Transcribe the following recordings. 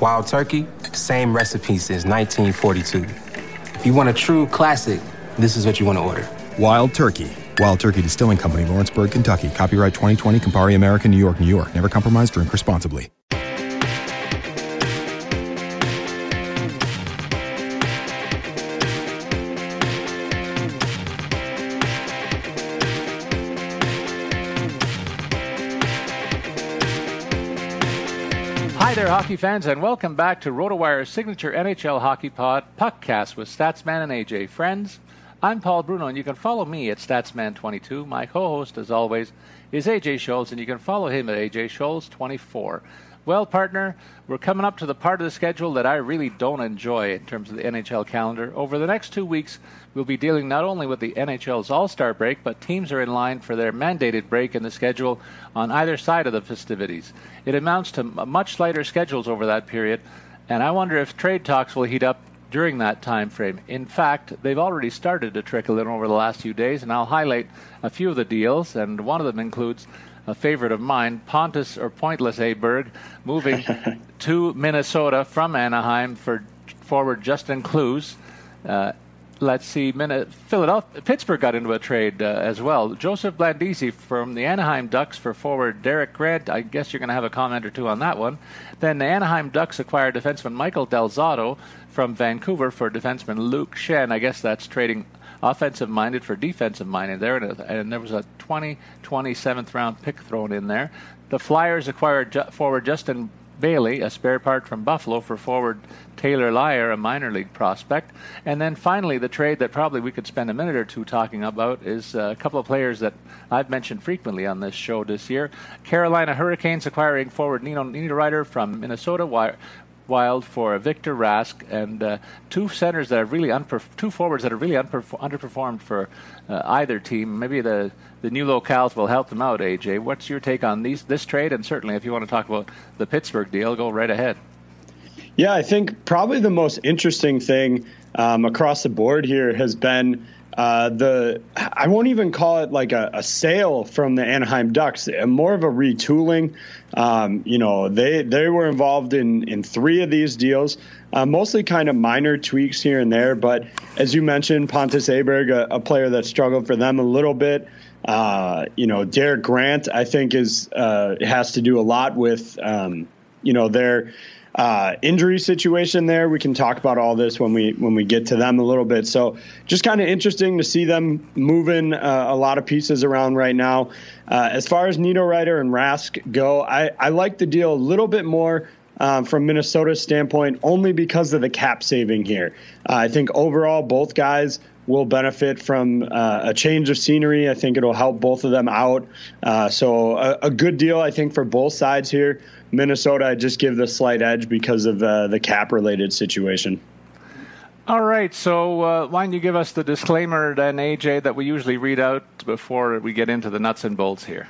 Wild Turkey, same recipe since 1942. If you want a true classic, this is what you want to order. Wild Turkey. Wild Turkey Distilling Company, Lawrenceburg, Kentucky. Copyright 2020, Campari American, New York, New York. Never compromise, drink responsibly. There, hockey fans, and welcome back to RotoWire's signature NHL Hockey Pod Puckcast with Statsman and AJ. Friends, I'm Paul Bruno, and you can follow me at Statsman22. My co-host, as always, is AJ Scholz, and you can follow him at AJ Scholz24. Well, partner, we're coming up to the part of the schedule that I really don't enjoy in terms of the NHL calendar. Over the next two weeks, we'll be dealing not only with the NHL's All Star break, but teams are in line for their mandated break in the schedule on either side of the festivities. It amounts to much lighter schedules over that period, and I wonder if trade talks will heat up during that time frame. In fact, they've already started to trickle in over the last few days, and I'll highlight a few of the deals, and one of them includes a favorite of mine, Pontus or Pointless Aberg, moving to Minnesota from Anaheim for forward Justin Kloos. Uh, let's see, Philadelphia, Pittsburgh got into a trade uh, as well. Joseph Blandisi from the Anaheim Ducks for forward Derek Grant. I guess you're going to have a comment or two on that one. Then the Anaheim Ducks acquired defenseman Michael Del Zotto from Vancouver for defenseman Luke Schenn. I guess that's trading offensive minded for defensive minded there, and, and there was a 20 27th round pick thrown in there. The Flyers acquired ju- forward Justin Bailey, a spare part from Buffalo, for forward Taylor Leier, a minor league prospect. And then finally, the trade that probably we could spend a minute or two talking about is uh, a couple of players that I've mentioned frequently on this show this year. Carolina Hurricanes acquiring forward Nino Niederreiter from Minnesota, Wild for Victor Rask and uh, two centers that are really unperf- two forwards that are really unperf- underperformed for uh, either team. Maybe the the new locales will help them out. AJ, what's your take on these this trade? And certainly, if you want to talk about the Pittsburgh deal, go right ahead. Yeah, I think probably the most interesting thing um, across the board here has been uh, the I won't even call it like a, a, sale from the Anaheim Ducks, more of a retooling. Um, you know, they they were involved in in three of these deals, uh, mostly kind of minor tweaks here and there. But as you mentioned, Pontus Aberg, a, a player that struggled for them a little bit. Uh, you know, Derek Grant, I think is uh, has to do a lot with um, you know their uh, injury situation there. We can talk about all this when we when we get to them a little bit. So just kind of interesting to see them moving uh, a lot of pieces around right now. Uh, as far as Niederreiter and Rask go, I, I like the deal a little bit more. Uh, from Minnesota's standpoint, only because of the cap saving here. Uh, I think overall, both guys will benefit from uh, a change of scenery. I think it'll help both of them out. Uh, so a, a, good deal, I think, for both sides here. Minnesota, I just give the slight edge because of uh, the cap related situation. All right, so uh, why don't you give us the disclaimer then, AJ, that we usually read out before we get into the nuts and bolts here?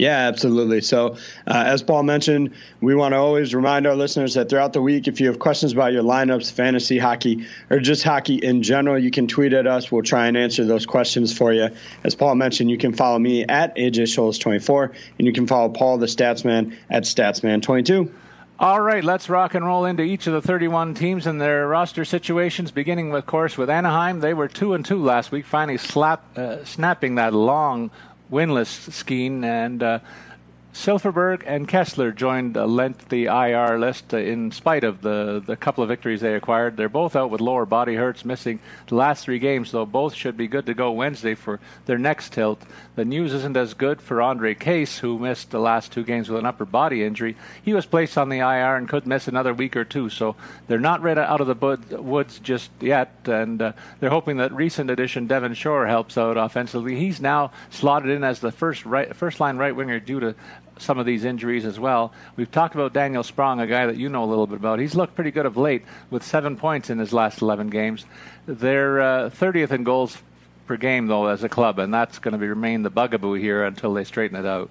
Yeah, absolutely. So, uh, as Paul mentioned, we want to always remind our listeners that throughout the week, if you have questions about your lineups, fantasy hockey, or just hockey in general, you can tweet at us. We'll try and answer those questions for you. As Paul mentioned, you can follow me at AJ Scholz24, and you can follow Paul the Statsman at Statsman22. All right, let's rock and roll into each of the 31 teams and their roster situations. Beginning, of course, with Anaheim. They were two and two last week, finally slap, uh, snapping that long winless skiing. And uh, Silfverberg and Kesler joined uh, lengthy IR list uh, in spite of the, the couple of victories they acquired. They're both out with lower body hurts, missing the last three games, though both should be good to go Wednesday for their next tilt. The news isn't as good for Ondrej Kase, who missed the last two games with an upper body injury. He was placed on the IR and could miss another week or two, so they're not right out of the woods just yet, and uh, they're hoping that recent addition Devin Shore helps out offensively. He's now slotted in as the first right, first line right winger due to some of these injuries as well. We've talked about Daniel Sprong, a guy that you know a little bit about. He's looked pretty good of late with seven points in his last 11 games. They're uh, 30th in goals per game, though, as a club, and that's going to remain the bugaboo here until they straighten it out.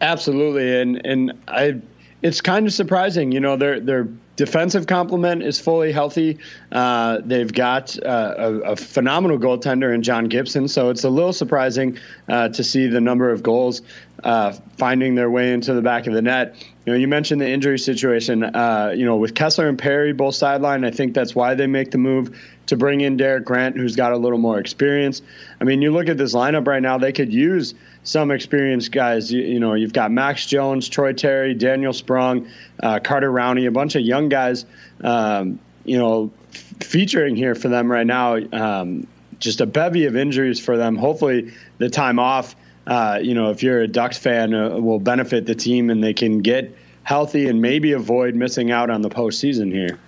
Absolutely, and and I, it's kind of surprising. You know, their their defensive complement is fully healthy. Uh, they've got uh, a, a, phenomenal goaltender in John Gibson, so it's a little surprising uh, to see the number of goals uh, finding their way into the back of the net. You know, you mentioned the injury situation. Uh, you know, with Kesler and Perry both sidelined, I think that's why they make the move to bring in Derek Grant, who's got a little more experience. I mean, you look at this lineup right now; they could use some experienced guys. You, you know, you've got Max Jones, Troy Terry, Daniel Sprong, uh, Carter Rowney, a bunch of young guys. Um, you know, f- featuring here for them right now. Um, just a bevy of injuries for them. Hopefully, the time off uh, you know, if you're a Ducks fan, uh, will benefit the team and they can get healthy and maybe avoid missing out on the postseason here.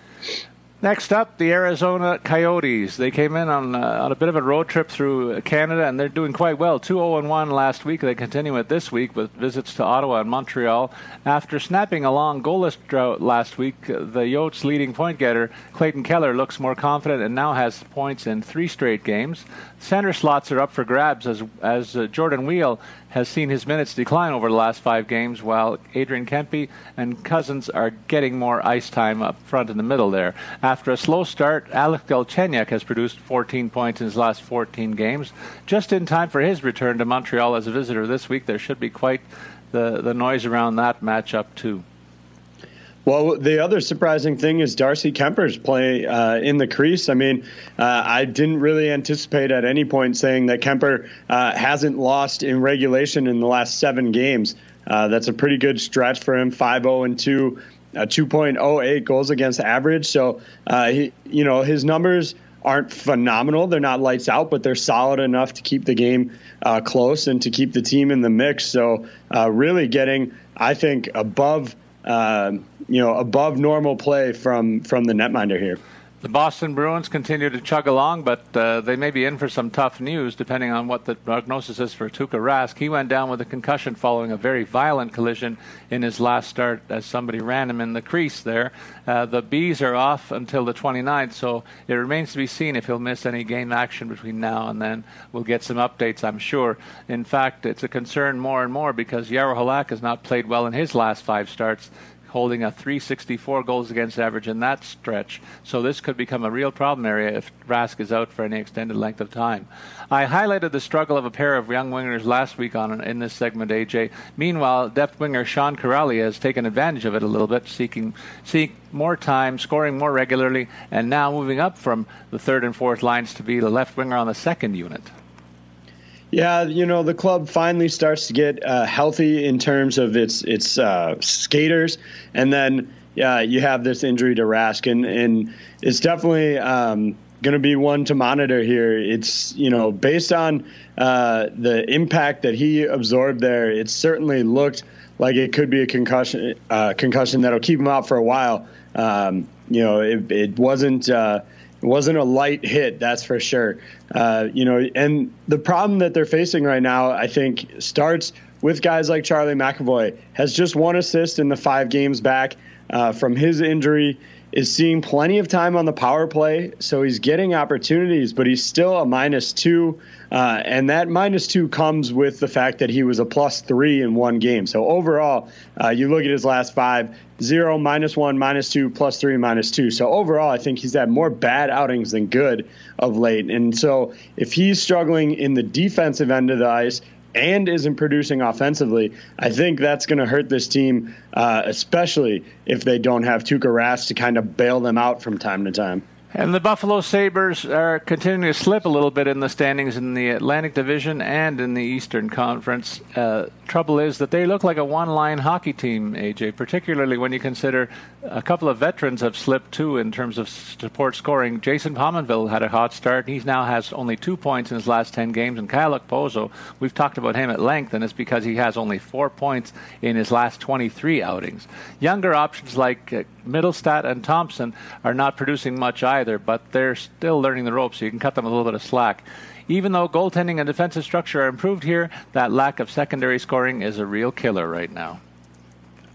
Next up, the Arizona Coyotes. They came in on, uh, on a bit of a road trip through Canada, and they're doing quite well. 2 0 1 last week. They continue it this week with visits to Ottawa and Montreal. After snapping a long goalless drought last week, the Yotes' leading point getter, Clayton Keller, looks more confident and now has points in three straight games. Center slots are up for grabs as, as uh, Jordan Weal has seen his minutes decline over the last five games, while Adrian Kempe and Cousins are getting more ice time up front in the middle there. After a slow start, Alex Galchenyuk has produced 14 points in his last 14 games, just in time for his return to Montreal as a visitor this week. There should be quite the, the noise around that matchup, too. Well, the other surprising thing is Darcy Kuemper's play uh, in the crease. I mean, uh, I didn't really anticipate at any point saying that Kuemper uh, hasn't lost in regulation in the last seven games. Uh, that's a pretty good stretch for him. 5 0 and 2, 2.08 goals against average. So, uh, he, you know, his numbers aren't phenomenal. They're not lights out, but they're solid enough to keep the game uh, close and to keep the team in the mix. So, really getting, I think, above uh, you know, above normal play from from the netminder here. The Boston Bruins continue to chug along, but uh, they may be in for some tough news depending on what the prognosis is for Tuukka Rask. He went down with a concussion following a very violent collision in his last start as somebody ran him in the crease there. Uh, the Bees are off until the 29th, so it remains to be seen if he'll miss any game action between now and then. We'll get some updates, I'm sure. In fact, it's a concern more and more because Jaro Halak has not played well in his last five starts holding a 364 goals against average in that stretch. So this could become a real problem area if Rask is out for any extended length of time. I highlighted the struggle of a pair of young wingers last week on in this segment, AJ. Meanwhile, depth winger Sean Kuraly has taken advantage of it a little bit, seeking seek more time, scoring more regularly, and now moving up from the third and fourth lines to be the left winger on the second unit. Yeah, you know the club finally starts to get uh, healthy in terms of its its uh, skaters, and then yeah, you have this injury to Rask, and, and it's definitely um, going to be one to monitor here. It's you know based on uh, the impact that he absorbed there, it certainly looked like it could be a concussion uh, concussion that'll keep him out for a while. Um, you know, it, it wasn't uh, it wasn't a light hit, that's for sure. Uh, you know, and the problem that they're facing right now, I think, starts with guys like Charlie McAvoy. Has just one assist in the five games back uh, from his injury is seeing plenty of time on the power play, so he's getting opportunities, but he's still a minus two. Uh, and that minus two comes with the fact that he was a plus three in one game. So overall, uh, you look at his last five zero, minus one, minus two, plus three, minus two. So overall, I think he's had more bad outings than good of late. And so if he's struggling in the defensive end of the ice, and isn't producing offensively, I think that's going to hurt this team, uh, especially if they don't have Tuukka Rask to kind of bail them out from time to time. And the Buffalo Sabres are continuing to slip a little bit in the standings in the Atlantic Division and in the Eastern Conference. Uh, trouble is that they look like a one line hockey team, AJ, particularly when you consider a couple of veterans have slipped too in terms of support scoring. Jason Pominville had a hot start. He now has only two points in his last 10 games. And Kyle Okposo, we've talked about him at length, and it's because he has only four points in his last 23 outings. Younger options like uh, Mittelstadt and Thompson are not producing much either, but they're still learning the ropes, so you can cut them a little bit of slack. Even though goaltending and defensive structure are improved here, that lack of secondary scoring is a real killer right now.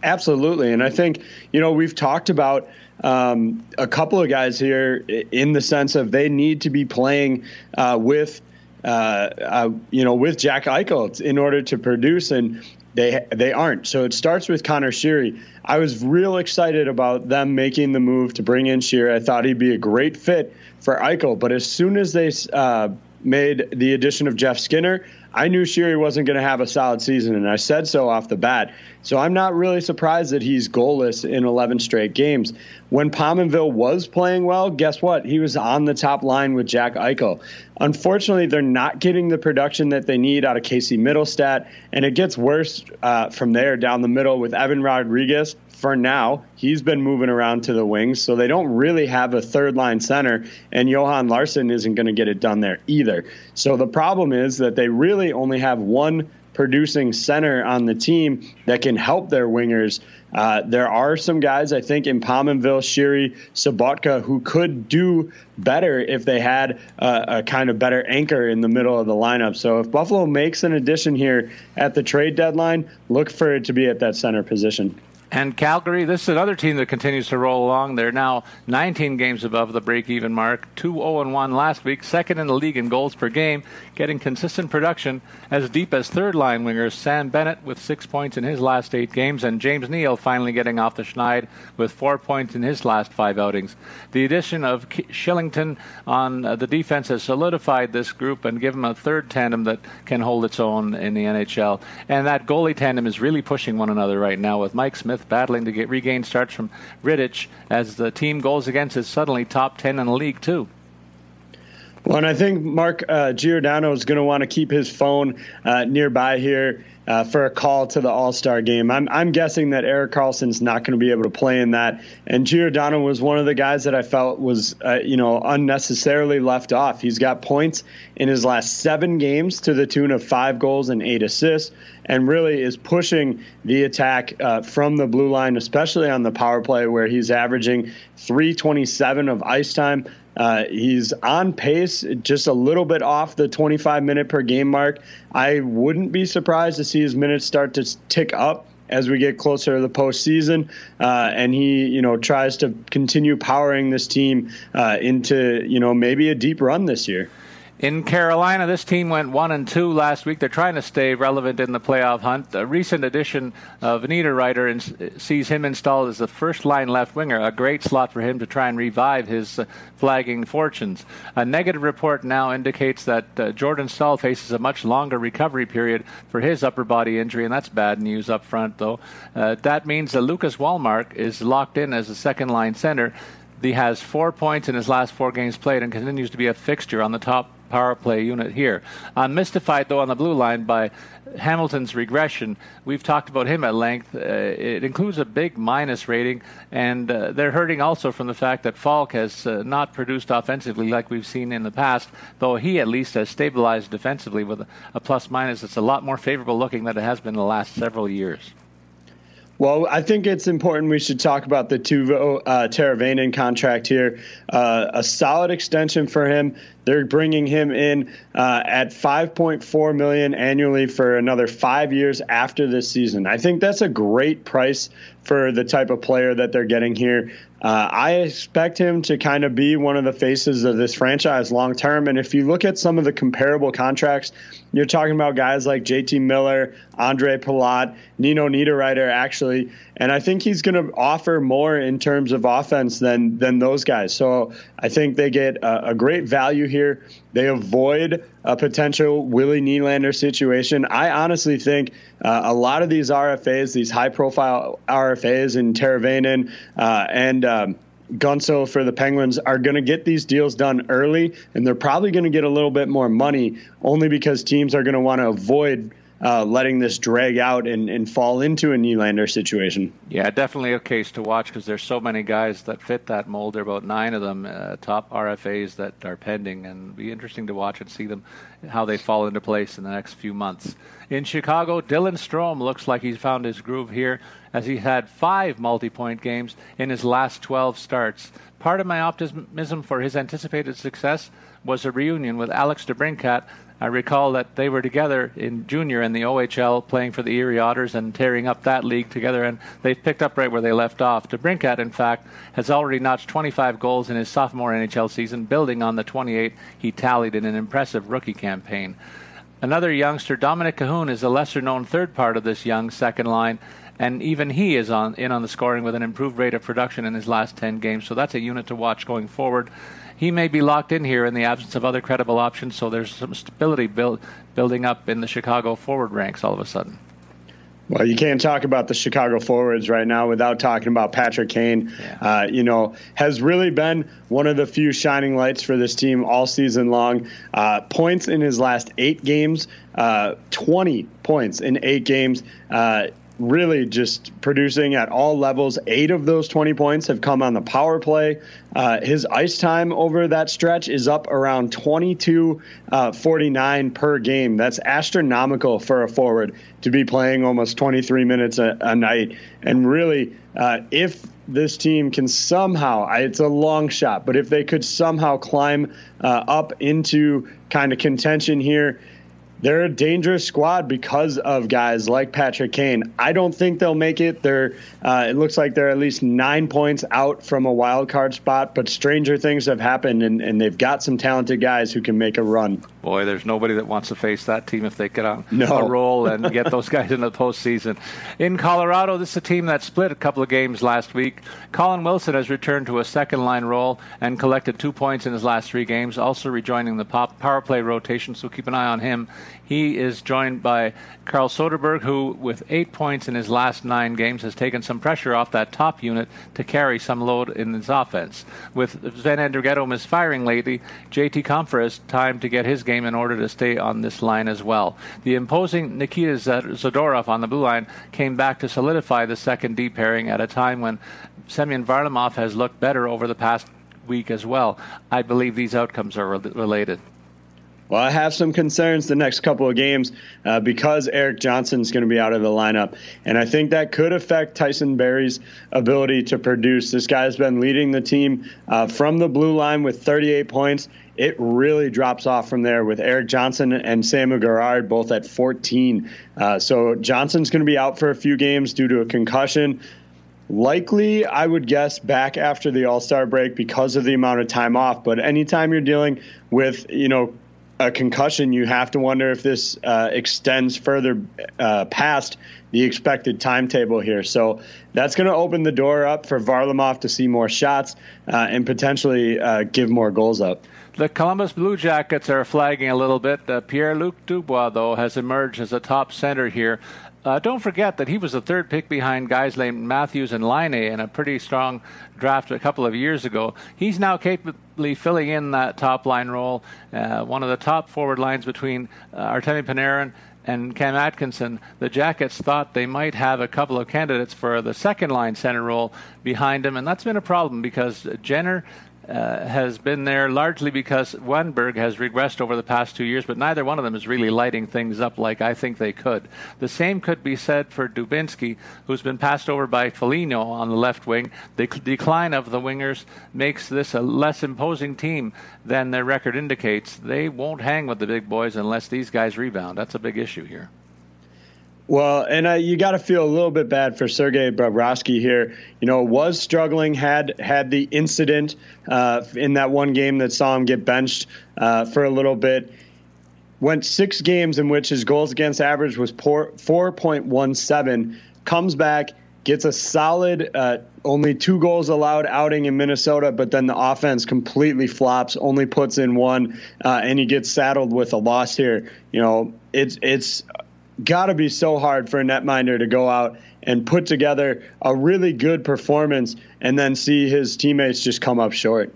Absolutely. And I think, you know, we've talked about um, a couple of guys here in the sense of they need to be playing uh, with. Uh, uh, you know, with Jack Eichel in order to produce, and they they aren't. So it starts with Conor Sheary. I was real excited about them making the move to bring in Sheary. I thought he'd be a great fit for Eichel, but as soon as they uh, made the addition of Jeff Skinner, I knew Sheary wasn't going to have a solid season, and I said so off the bat. So I'm not really surprised that he's goalless in 11 straight games. When Pominville was playing well, guess what? He was on the top line with Jack Eichel. Unfortunately, they're not getting the production that they need out of Casey Mittelstadt, and it gets worse uh, from there down the middle with Evan Rodrigues for now. He's been moving around to the wings, so they don't really have a third line center, and Johan Larsson isn't going to get it done there either. So the problem is that they really only have one producing center on the team that can help their wingers. Uh, there are some guys, I think, in Pominville, Sheary, Sobotka, who could do better if they had a, a, kind of better anchor in the middle of the lineup. So if Buffalo makes an addition here at the trade deadline, look for it to be at that center position. And Calgary, this is another team that continues to roll along. They're now 19 games above the break even mark, 2 0 1 last week, second in the league in goals per game, getting consistent production as deep as third line wingers Sam Bennett with six points in his last eight games, and James Neal finally getting off the schneid with four points in his last five outings. The addition of Kylington on uh, the defense has solidified this group and given them a third tandem that can hold its own in the NHL. And that goalie tandem is really pushing one another right now with Mike Smith battling to get regain starts from Rittich as the team goals against is suddenly top 10 in the league, too. Well, and I think Mark uh, Giordano is going to want to keep his phone uh, nearby here uh, for a call to the All Star game. I'm, I'm guessing that Erik Karlsson's not going to be able to play in that. And Giordano was one of the guys that I felt was, uh, you know, unnecessarily left off. He's got points in his last seven games to the tune of five goals and eight assists, and really is pushing the attack uh, from the blue line, especially on the power play where he's averaging 327 of ice time. Uh, he's on pace, just a little bit off the 25 minute per game mark. I wouldn't be surprised to see his minutes start to tick up as we get closer to the postseason, uh, and he, you know, tries to continue powering this team uh, into, you know, maybe a deep run this year. In Carolina, this team went one and two last week. They're trying to stay relevant in the playoff hunt. A recent addition of Niederreiter sees him installed as the first line left winger, a great slot for him to try and revive his uh, flagging fortunes. A negative report now indicates that uh, Jordan Staal faces a much longer recovery period for his upper body injury, and that's bad news up front, though. Uh, that means that Lucas Wallmark is locked in as a second line center. He has four points in his last four games played and continues to be a fixture on the top power play unit here. I'm mystified, though, on the blue line by Hamilton's regression. We've talked about him at length. Uh, it includes a big minus rating, and uh, they're hurting also from the fact that Falk has uh, not produced offensively like we've seen in the past, though he at least has stabilized defensively with a, plus minus that's a lot more favorable looking than it has been in the last several years. Well, I think it's important we should talk about the Teuvo uh, Teravainen contract here. Uh, a solid extension for him. They're bringing him in uh, at 5.4 million annually for another five years after this season. I think that's a great price for the type of player that they're getting here. Uh, I expect him to kind of be one of the faces of this franchise long term. And if you look at some of the comparable contracts, you're talking about guys like JT Miller, Ondrej Palat, Nino Niederreiter, actually. And I think he's going to offer more in terms of offense than than those guys. So I think they get a, a great value here. They avoid a potential Willie Nylander situation. I honestly think uh, a lot of these RFAs, these high profile RFAs in Teravainen uh, and um, Guentzel for the Penguins are going to get these deals done early, and they're probably going to get a little bit more money only because teams are going to want to avoid uh, letting this drag out and, and fall into a Nylander situation. Yeah, definitely a case to watch because there's so many guys that fit that mold. There are about nine of them, uh, top RFAs that are pending, and be interesting to watch and see them how they fall into place in the next few months. In Chicago, Dylan Strome looks like he's found his groove here as he had five multi-point games in his last 12 starts. Part of my optimism for his anticipated success was a reunion with Alex DeBrincat I recall that they were together in junior in the OHL playing for the Erie Otters and tearing up that league together, and they've picked up right where they left off. DeBrincat, in fact, has already notched 25 goals in his sophomore NHL season, building on the 28 he tallied in an impressive rookie campaign. Another youngster, Dominik Kahun, is a lesser known third part of this young second line, and even he is on in on the scoring with an improved rate of production in his last 10 games. So that's a unit to watch going forward he may be locked in here in the absence of other credible options. So there's some stability build, building up in the Chicago forward ranks all of a sudden. Well, you can't talk about the Chicago forwards right now without talking about Patrick Kane. Yeah. Uh, you know, has really been one of the few shining lights for this team all season long. Uh, points in his last eight games, uh, 20 points in eight games. Really just producing at all levels. Eight of those 20 points have come on the power play. Uh, his ice time over that stretch is up around 22 uh, 49 per game. That's astronomical for a forward to be playing almost 23 minutes a, a night. And really, uh, if this team can somehow, it's a long shot, but if they could somehow climb uh, up into kind of contention here, they're a dangerous squad because of guys like Patrick Kane. I don't think they'll make it. They're uh, it looks like they're at least nine points out from a wild card spot, but stranger things have happened, and, and they've got some talented guys who can make a run. Boy, there's nobody that wants to face that team if they get on no. a roll and get those guys in the postseason. In Colorado, this is a team that split a couple of games last week. Colin Wilson has returned to a second line role and collected two points in his last three games, also rejoining the power play rotation, so keep an eye on him. He is joined by Carl Soderberg, who, with eight points in his last nine games, has taken some pressure off that top unit to carry some load in his offense. With Sven Andrighetto misfiring lately, JT Compher has time to get his game in order to stay on this line as well. The imposing Nikita Zadorov on the blue line came back to solidify the second D pairing at a time when Semyon Varlamov has looked better over the past week as well. I believe these outcomes are re- related. Well, I have some concerns the next couple of games uh, because Erik Johnson's going to be out of the lineup. And I think that could affect Tyson Barrie's ability to produce. This guy has been leading the team uh, from the blue line with 38 points. It really drops off from there with Erik Johnson and Samuel Girard both at 14. Uh, so Johnson's going to be out for a few games due to a concussion. Likely, I would guess back after the All Star break because of the amount of time off. But anytime you're dealing with, you know, a concussion, you have to wonder if this uh, extends further uh, past the expected timetable here. So that's going to open the door up for Varlamov to see more shots uh, and potentially uh, give more goals up. The Columbus Blue Jackets are flagging a little bit. Uh, Pierre Luc Dubois, though, has emerged as a top center here. Uh, don't forget that he was the third pick behind guys named Matthews and Laine in a pretty strong draft a couple of years ago. He's now capably filling in that top line role, uh, one of the top forward lines between uh, Artemi Panarin and Cam Atkinson. The Jackets thought they might have a couple of candidates for the second line center role behind him, and that's been a problem because Jenner uh, has been there largely because Wennberg has regressed over the past two years, but neither one of them is really lighting things up like I think they could. The same could be said for Dubinsky, who's been passed over by Foligno on the left wing. The decline of the wingers makes this a less imposing team than their record indicates. They won't hang with the big boys unless these guys rebound. That's a big issue here. Well, and you got to feel a little bit bad for Sergei Bobrovsky here. You know, was struggling, had had the incident uh, in that one game that saw him get benched uh, for a little bit. Went six games in which his goals against average was 4.17. Comes back, gets a solid, uh, only two goals allowed outing in Minnesota, but then the offense completely flops, only puts in one, uh, and he gets saddled with a loss here. You know, it's it's got to be so hard for a netminder to go out and put together a really good performance and then see his teammates just come up short.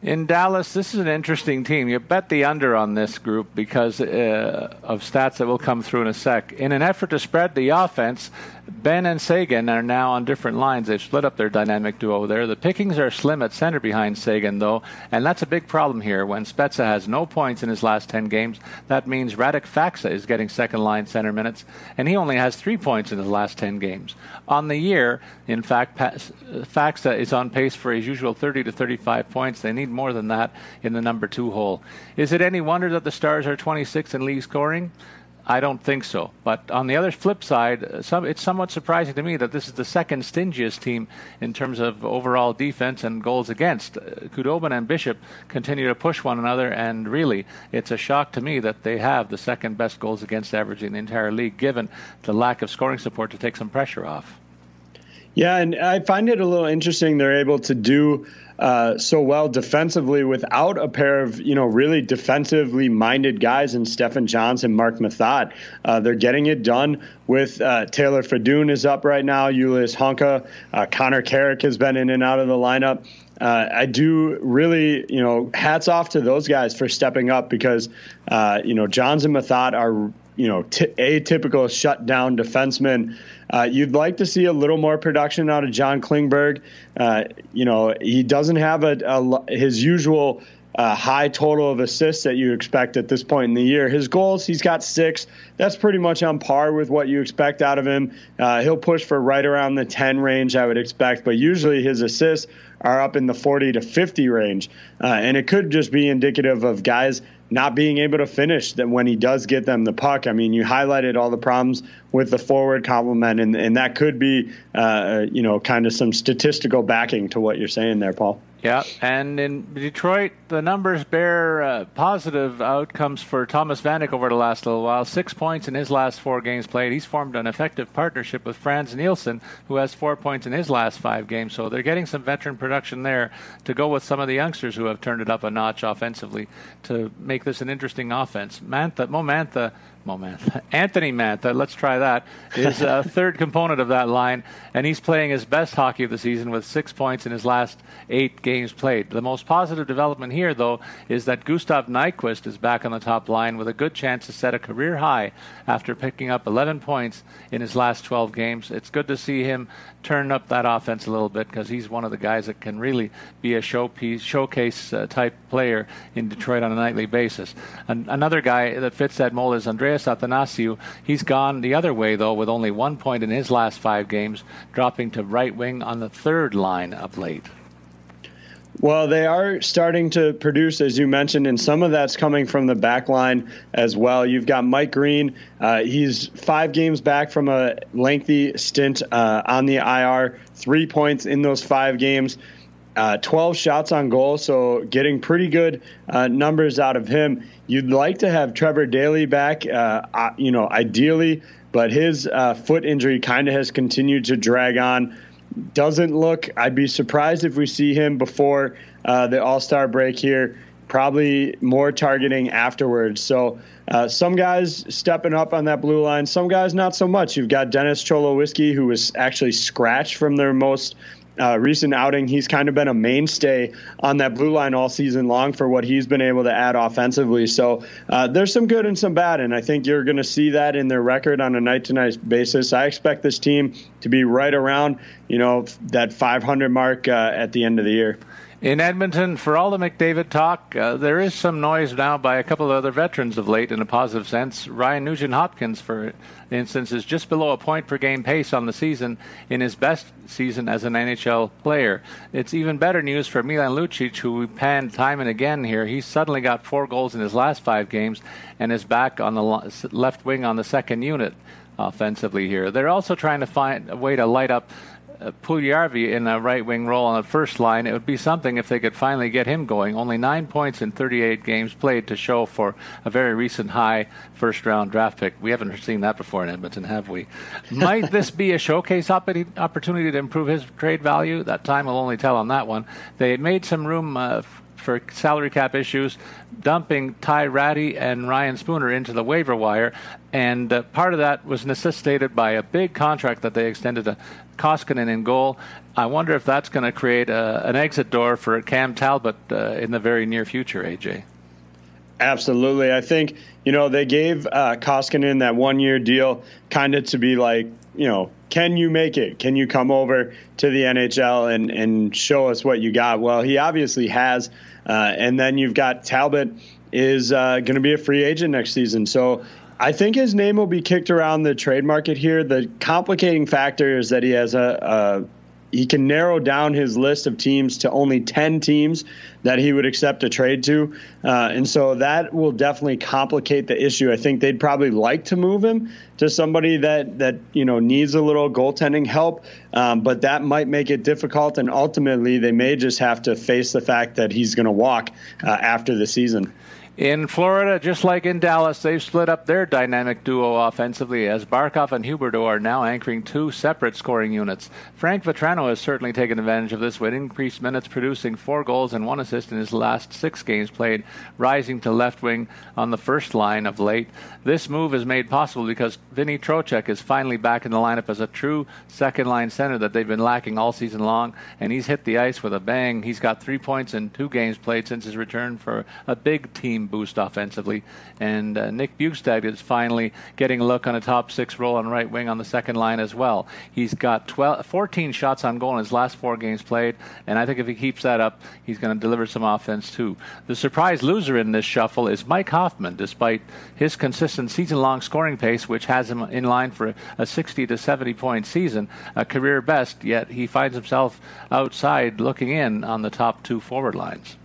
In Dallas, this is an interesting team. You bet the under on this group because uh, of stats that will come through in a sec. In an effort to spread the offense, Benn and Seguin are now on different lines. They've split up their dynamic duo there. The pickings are slim at center behind Seguin, though, and that's a big problem here. When Spezza has no points in his last 10 games, that means Radek Faksa is getting second line center minutes, and he only has three points in his last 10 games. On the year, in fact, Faksa is on pace for his usual 30 to 35 points. They need more than that in the number two hole. Is it any wonder that the Stars are 26 in league scoring? I don't think so. But on the other flip side, uh, some, it's somewhat surprising to me that this is the second stingiest team in terms of overall defense and goals against. Uh, Khudobin and Bishop continue to push one another, and really, it's a shock to me that they have the second best goals against average in the entire league, given the lack of scoring support to take some pressure off. Yeah, and I find it a little interesting they're able to do uh, so well defensively without a pair of you know really defensively minded guys in Stefan Johnson, Mark Methot. Uh, they're getting it done with uh, Taylor Fedun is up right now. Julius Honka, uh, Connor Carrick has been in and out of the lineup. Uh, I do really, you know, hats off to those guys for stepping up because, you know, Johns and Methot are, you know, t- atypical shutdown defensemen uh, you'd like to see a little more production out of John Klingberg. Uh, you know, he doesn't have a, a his usual uh, high total of assists that you expect at this point in the year. His goals, he's got six. That's pretty much on par with what you expect out of him. Uh, he'll push for right around the 10 range, I would expect, but usually his assists are up in the 40 to 50 range. Uh, and it could just be indicative of guys not being able to finish that when he does get them the puck. I mean, you highlighted all the problems with the forward complement, and, and that could be, uh, you know, kind of some statistical backing to what you're saying there, Paul. Yeah, and in Detroit, the numbers bear uh, positive outcomes for Thomas Vanek over the last little while. Six points in his last four games played. He's formed an effective partnership with Frans Nielsen, who has four points in his last five games. So they're getting some veteran production there to go with some of the youngsters who have turned it up a notch offensively to make this an interesting offense. Mantha, Mo Mantha Mantha. Anthony Mantha, uh, let's try that, is uh, a third component of that line, and he's playing his best hockey of the season with six points in his last eight games played. The most positive development here, though, is that Gustav Nyquist is back on the top line with a good chance to set a career high after picking up 11 points in his last 12 games. It's good to see him turn up that offense a little bit because he's one of the guys that can really be a showpiece, showcase uh, type player in Detroit on a nightly basis. An- another guy that fits that mold is Andreas Athanasiou. He's gone the other way, though, with only one point in his last five games, dropping to right wing on the third line of late. Well, they are starting to produce, as you mentioned, and some of that's coming from the back line as well. You've got Mike Green. Uh, he's five games back from a lengthy stint uh, on the IR, three points in those five games. Uh, 12 shots on goal, so getting pretty good uh, numbers out of him. You'd like to have Trevor Daley back, uh, uh, you know, ideally, but his foot injury kind of has continued to drag on doesn't look. I'd be surprised if we see him before uh, the All Star break here. Probably more targeting afterwards. So uh, some guys stepping up on that blue line, some guys not so much. You've got Dennis Cholowski, who was actually scratched from their most uh, recent outing, he's kind of been a mainstay on that blue line all season long for what he's been able to add offensively. So uh, there's some good and some bad, and I think you're going to see that in their record on a night to night basis. I expect this team to be right around, you know, that 500 mark uh, at the end of the year. In Edmonton, for all the McDavid talk, uh, there is some noise now by a couple of other veterans of late in a positive sense. Ryan Nugent Hopkins, for instance, is just below a point per game pace on the season in his best season as an NHL player. It's even better news for Milan Lucic, who we panned time and again here. He's suddenly got four goals in his last five games and is back on the left wing on the second unit offensively here. They're also trying to find a way to light up uh, in a right wing role on the first line, it would be something if they could finally get him going. Only nine points in 38 games played to show for a very recent high first round draft pick. We haven't seen that before in Edmonton, have we? Might this be a showcase opportunity to improve his trade value? That time will only tell on that one. They made some room. Uh, for salary cap issues, dumping Ty Rattie and Ryan Spooner into the waiver wire. And uh, part of that was necessitated by a big contract that they extended to Koskinen in goal. I wonder if that's going to create a, an exit door for Cam Talbot uh, in the very near future, AJ. Absolutely. I think, you know, they gave uh, Koskinen that one year deal kind of to be like, you know, can you make it? Can you come over to the NHL and, and show us what you got? Well, he obviously has. Uh, and then you've got Talbot is uh, going to be a free agent next season. So I think his name will be kicked around the trade market here. The complicating factor is that he has a, a he can narrow down his list of teams to only 10 teams that he would accept a trade to. Uh, and so that will definitely complicate the issue. I think they'd probably like to move him to somebody that, that you know, needs a little goaltending help, um, but that might make it difficult. And ultimately, they may just have to face the fact that he's going to walk uh, after the season. In Florida, just like in Dallas, they've split up their dynamic duo offensively as Barkov and Huberdeau are now anchoring two separate scoring units. Frank Vatrano has certainly taken advantage of this with increased minutes, producing four goals and one assist in his last six games played, rising to left wing on the first line of late. This move is made possible because Vinny Trocheck is finally back in the lineup as a true second line center that they've been lacking all season long, and he's hit the ice with a bang. He's got three points in two games played since his return for a big team boost offensively. And uh, Nick Bjugstad is finally getting a look on a top six role on right wing on the second line as well. He's got 12, 14 shots on goal in his last four games played, and I think if he keeps that up, he's going to deliver some offense too. The surprise loser in this shuffle is Mike Hoffman, despite his consistent season long scoring pace, which has him in line for a 60 to 70 point season, a career best, yet he finds himself outside looking in on the top two forward lines.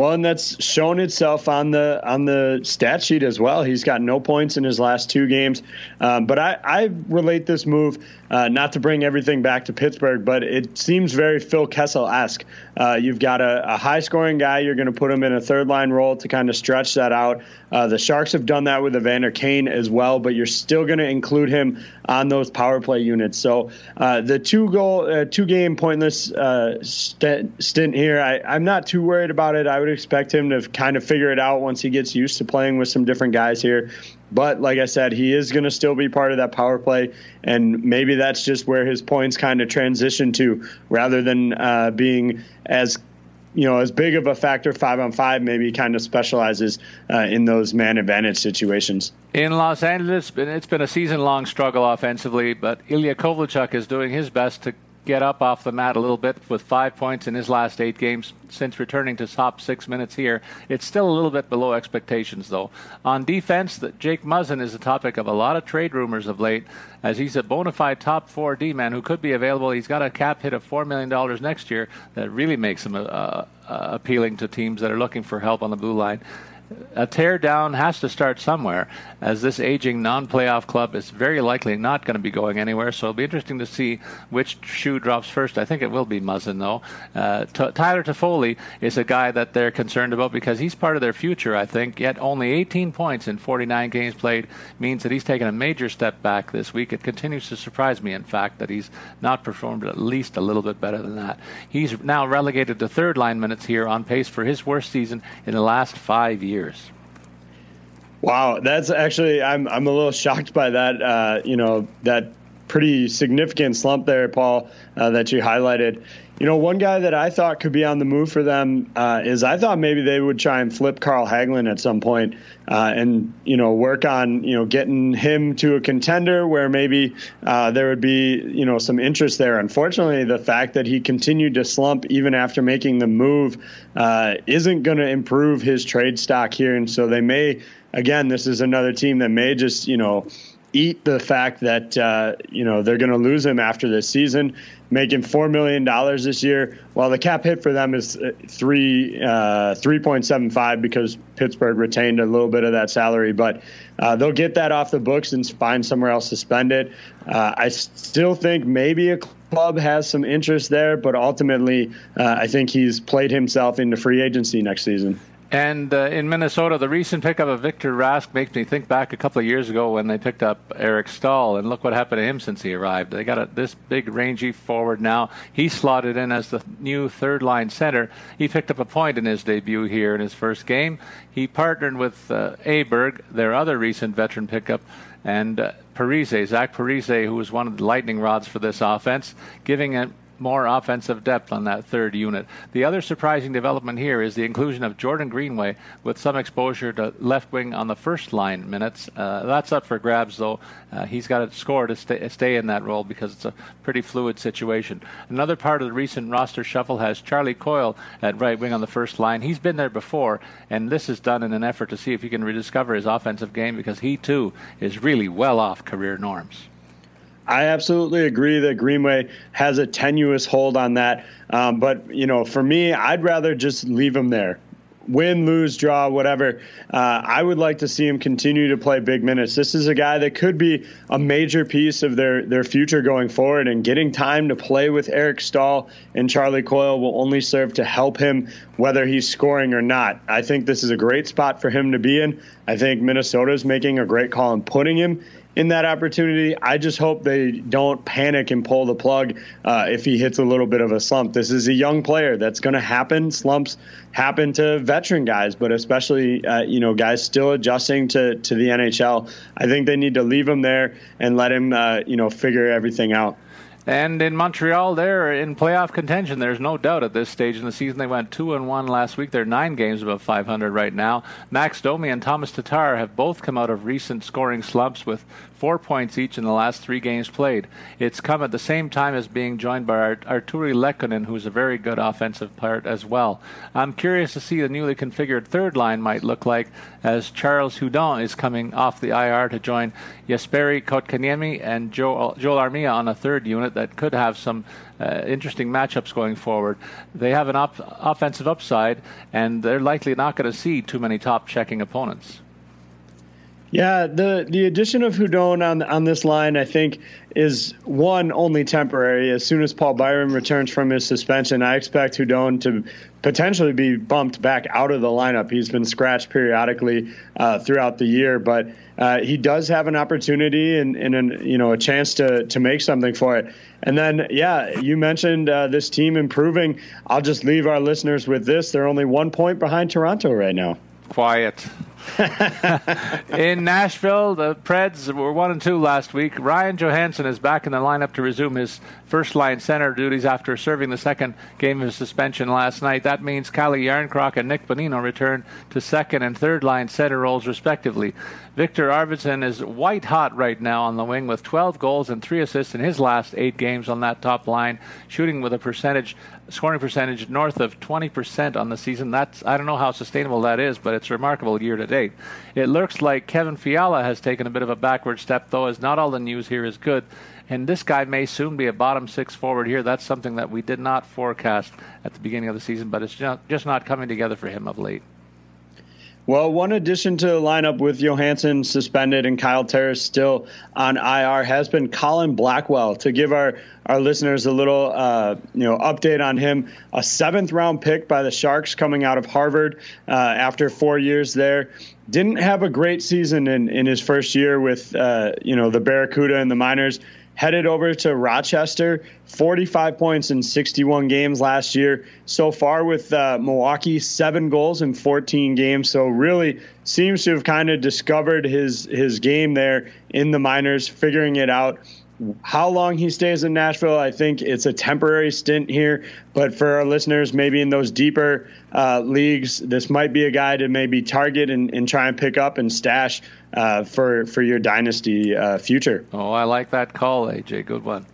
Well, and that's shown itself on the on the stat sheet as well. He's got no points in his last two games. Um, but I, I relate this move uh, not to bring everything back to Pittsburgh, but it seems very Phil Kessel esque. Uh, you've got a, a high scoring guy. You're going to put him in a third line role to kind of stretch that out. Uh, the Sharks have done that with Evander Kane as well, but you're still going to include him on those power play units. So uh, the two goal, uh, two game pointless uh, st- stint here, I, I'm not too worried about it. I would expect him to kind of figure it out once he gets used to playing with some different guys here. But like I said, he is going to still be part of that power play, and maybe that's just where his points kind of transition to, rather than uh, being as you know as big of a factor five on five. Maybe kind of specializes uh, in those man advantage situations. In Los Angeles, it's been a season long struggle offensively, but Ilya Kovalchuk is doing his best to get up off the mat a little bit with five points in his last eight games since returning to top six minutes here. It's still a little bit below expectations, though. On defense, the, Jake Muzzin is the topic of a lot of trade rumors of late, as he's a bona fide top four D man who could be available. He's got a cap hit of $4 million next year that really makes him uh, uh, appealing to teams that are looking for help on the blue line a tear down has to start somewhere, as this aging non-playoff club is very likely not going to be going anywhere. So it'll be interesting to see which shoe drops first. I think it will be Muzzin, though. Uh, T- Tyler Toffoli is a guy that they're concerned about because he's part of their future. I think. Yet only 18 points in 49 games played means that he's taken a major step back this week. It continues to surprise me, in fact, that he's not performed at least a little bit better than that. He's now relegated to third line minutes here, on pace for his worst season in the last five years years. Wow, that's actually I'm I'm a little shocked by that. Uh, you know that pretty significant slump there, Paul, uh, that you highlighted. You know, one guy that I thought could be on the move for them uh, is I thought maybe they would try and flip Carl Hagelin at some point, uh, and you know work on you know getting him to a contender where maybe uh, there would be you know some interest there. Unfortunately, the fact that he continued to slump even after making the move uh, isn't going to improve his trade stock here, and so they may again this is another team that may just you know eat the fact that uh, you know they're going to lose him after this season, making four million dollars this year. While the cap hit for them is uh, three uh, three point seven five because Pittsburgh retained a little bit of that salary, but uh, they'll get that off the books and find somewhere else to spend it. Uh, I still think maybe a club has some interest there, but ultimately, uh, I think he's played himself into free agency next season. And uh, in Minnesota, the recent pickup of Victor Rask makes me think back a couple of years ago when they picked up Eric Staal, and look what happened to him since he arrived. They got a, this big, rangy forward now. He slotted in as the new third line center. He picked up a point in his debut here in his first game. He partnered with uh, Aberg, their other recent veteran pickup, and uh, Parise, Zach Parise, who was one of the lightning rods for this offense, giving a more offensive depth on that third unit. The other surprising development here is the inclusion of Jordan Greenway with some exposure to left wing on the first line minutes. Uh, that's up for grabs, though. Uh, he's got to score to stay, stay in that role because it's a pretty fluid situation. Another part of the recent roster shuffle has Charlie Coyle at right wing on the first line. He's been there before, and this is done in an effort to see if he can rediscover his offensive game because he too is really well off career norms. I absolutely agree that Greenway has a tenuous hold on that. Um, but, you know, for me, I'd rather just leave him there. Win, lose, draw, whatever. Uh, I would like to see him continue to play big minutes. This is a guy that could be a major piece of their, their future going forward, and getting time to play with Eric Staal and Charlie Coyle will only serve to help him, whether he's scoring or not. I think this is a great spot for him to be in. I think Minnesota is making a great call in putting him in that opportunity. I just hope they don't panic and pull the plug uh, if he hits a little bit of a slump. This is a young player. That's going to happen. Slumps happen to veteran guys, but especially uh, you know guys still adjusting to to the NHL. I think they need to leave him there and let him uh, you know figure everything out. And in Montreal, they're in playoff contention. There's no doubt at this stage in the season. They went two and one last week. They're nine games above 500 right now. Max Domi and Tomas Tatar have both come out of recent scoring slumps with four points each in the last three games played. It's come at the same time as being joined by Art- Artturi Lehkonen, who's a very good offensive part as well. I'm curious to see the newly configured third line might look like as Charles Hudon is coming off the IR to join Jesperi Kotkaniemi and Joel, Joel Armia on a third unit that could have some uh, interesting matchups going forward. They have an op- offensive upside, and they're likely not going to see too many top checking opponents. Yeah, the the addition of Hudon on on this line, I think, is one only temporary. As soon as Paul Byron returns from his suspension, I expect Hudon to potentially be bumped back out of the lineup. He's been scratched periodically uh, throughout the year, but uh, he does have an opportunity and, and an, you know a chance to to make something for it. And then, yeah, you mentioned uh, this team improving. I'll just leave our listeners with this: they're only one point behind Toronto right now. Quiet. in Nashville, the Preds were one and two last week. Ryan Johansen is back in the lineup to resume his first line center duties after serving the second game of suspension last night. That means Calle Jarnkrok and Nick Bonino return to second and third line center roles respectively. Viktor Arvidsson is white hot right now on the wing with 12 goals and three assists in his last eight games on that top line, shooting with a percentage scoring percentage north of 20% on the season. That's I don't know how sustainable that is, but it's remarkable year to date. It looks like Kevin Fiala has taken a bit of a backward step, though, as not all the news here is good. And this guy may soon be a bottom six forward here. That's something that we did not forecast at the beginning of the season, but it's just not coming together for him of late. Well, one addition to the lineup with Johansen suspended and Kyle Turris still on IR has been Colin Blackwell. To give our, our listeners a little uh, you know update on him, a seventh round pick by the Sharks coming out of Harvard uh, after four years there. Didn't have a great season in, in his first year with uh, you know the Barracuda and the Miners headed over to Rochester. 45 points in 61 games last year. So far with uh, Milwaukee, seven goals in 14 games. So really seems to have kind of discovered his his game there in the minors, figuring it out. How long he stays in Nashville, I think it's a temporary stint here. But for our listeners, maybe in those deeper uh, leagues, this might be a guy to maybe target and, and try and pick up and stash uh, for for your dynasty uh, future. Oh, I like that call, AJ. Good one.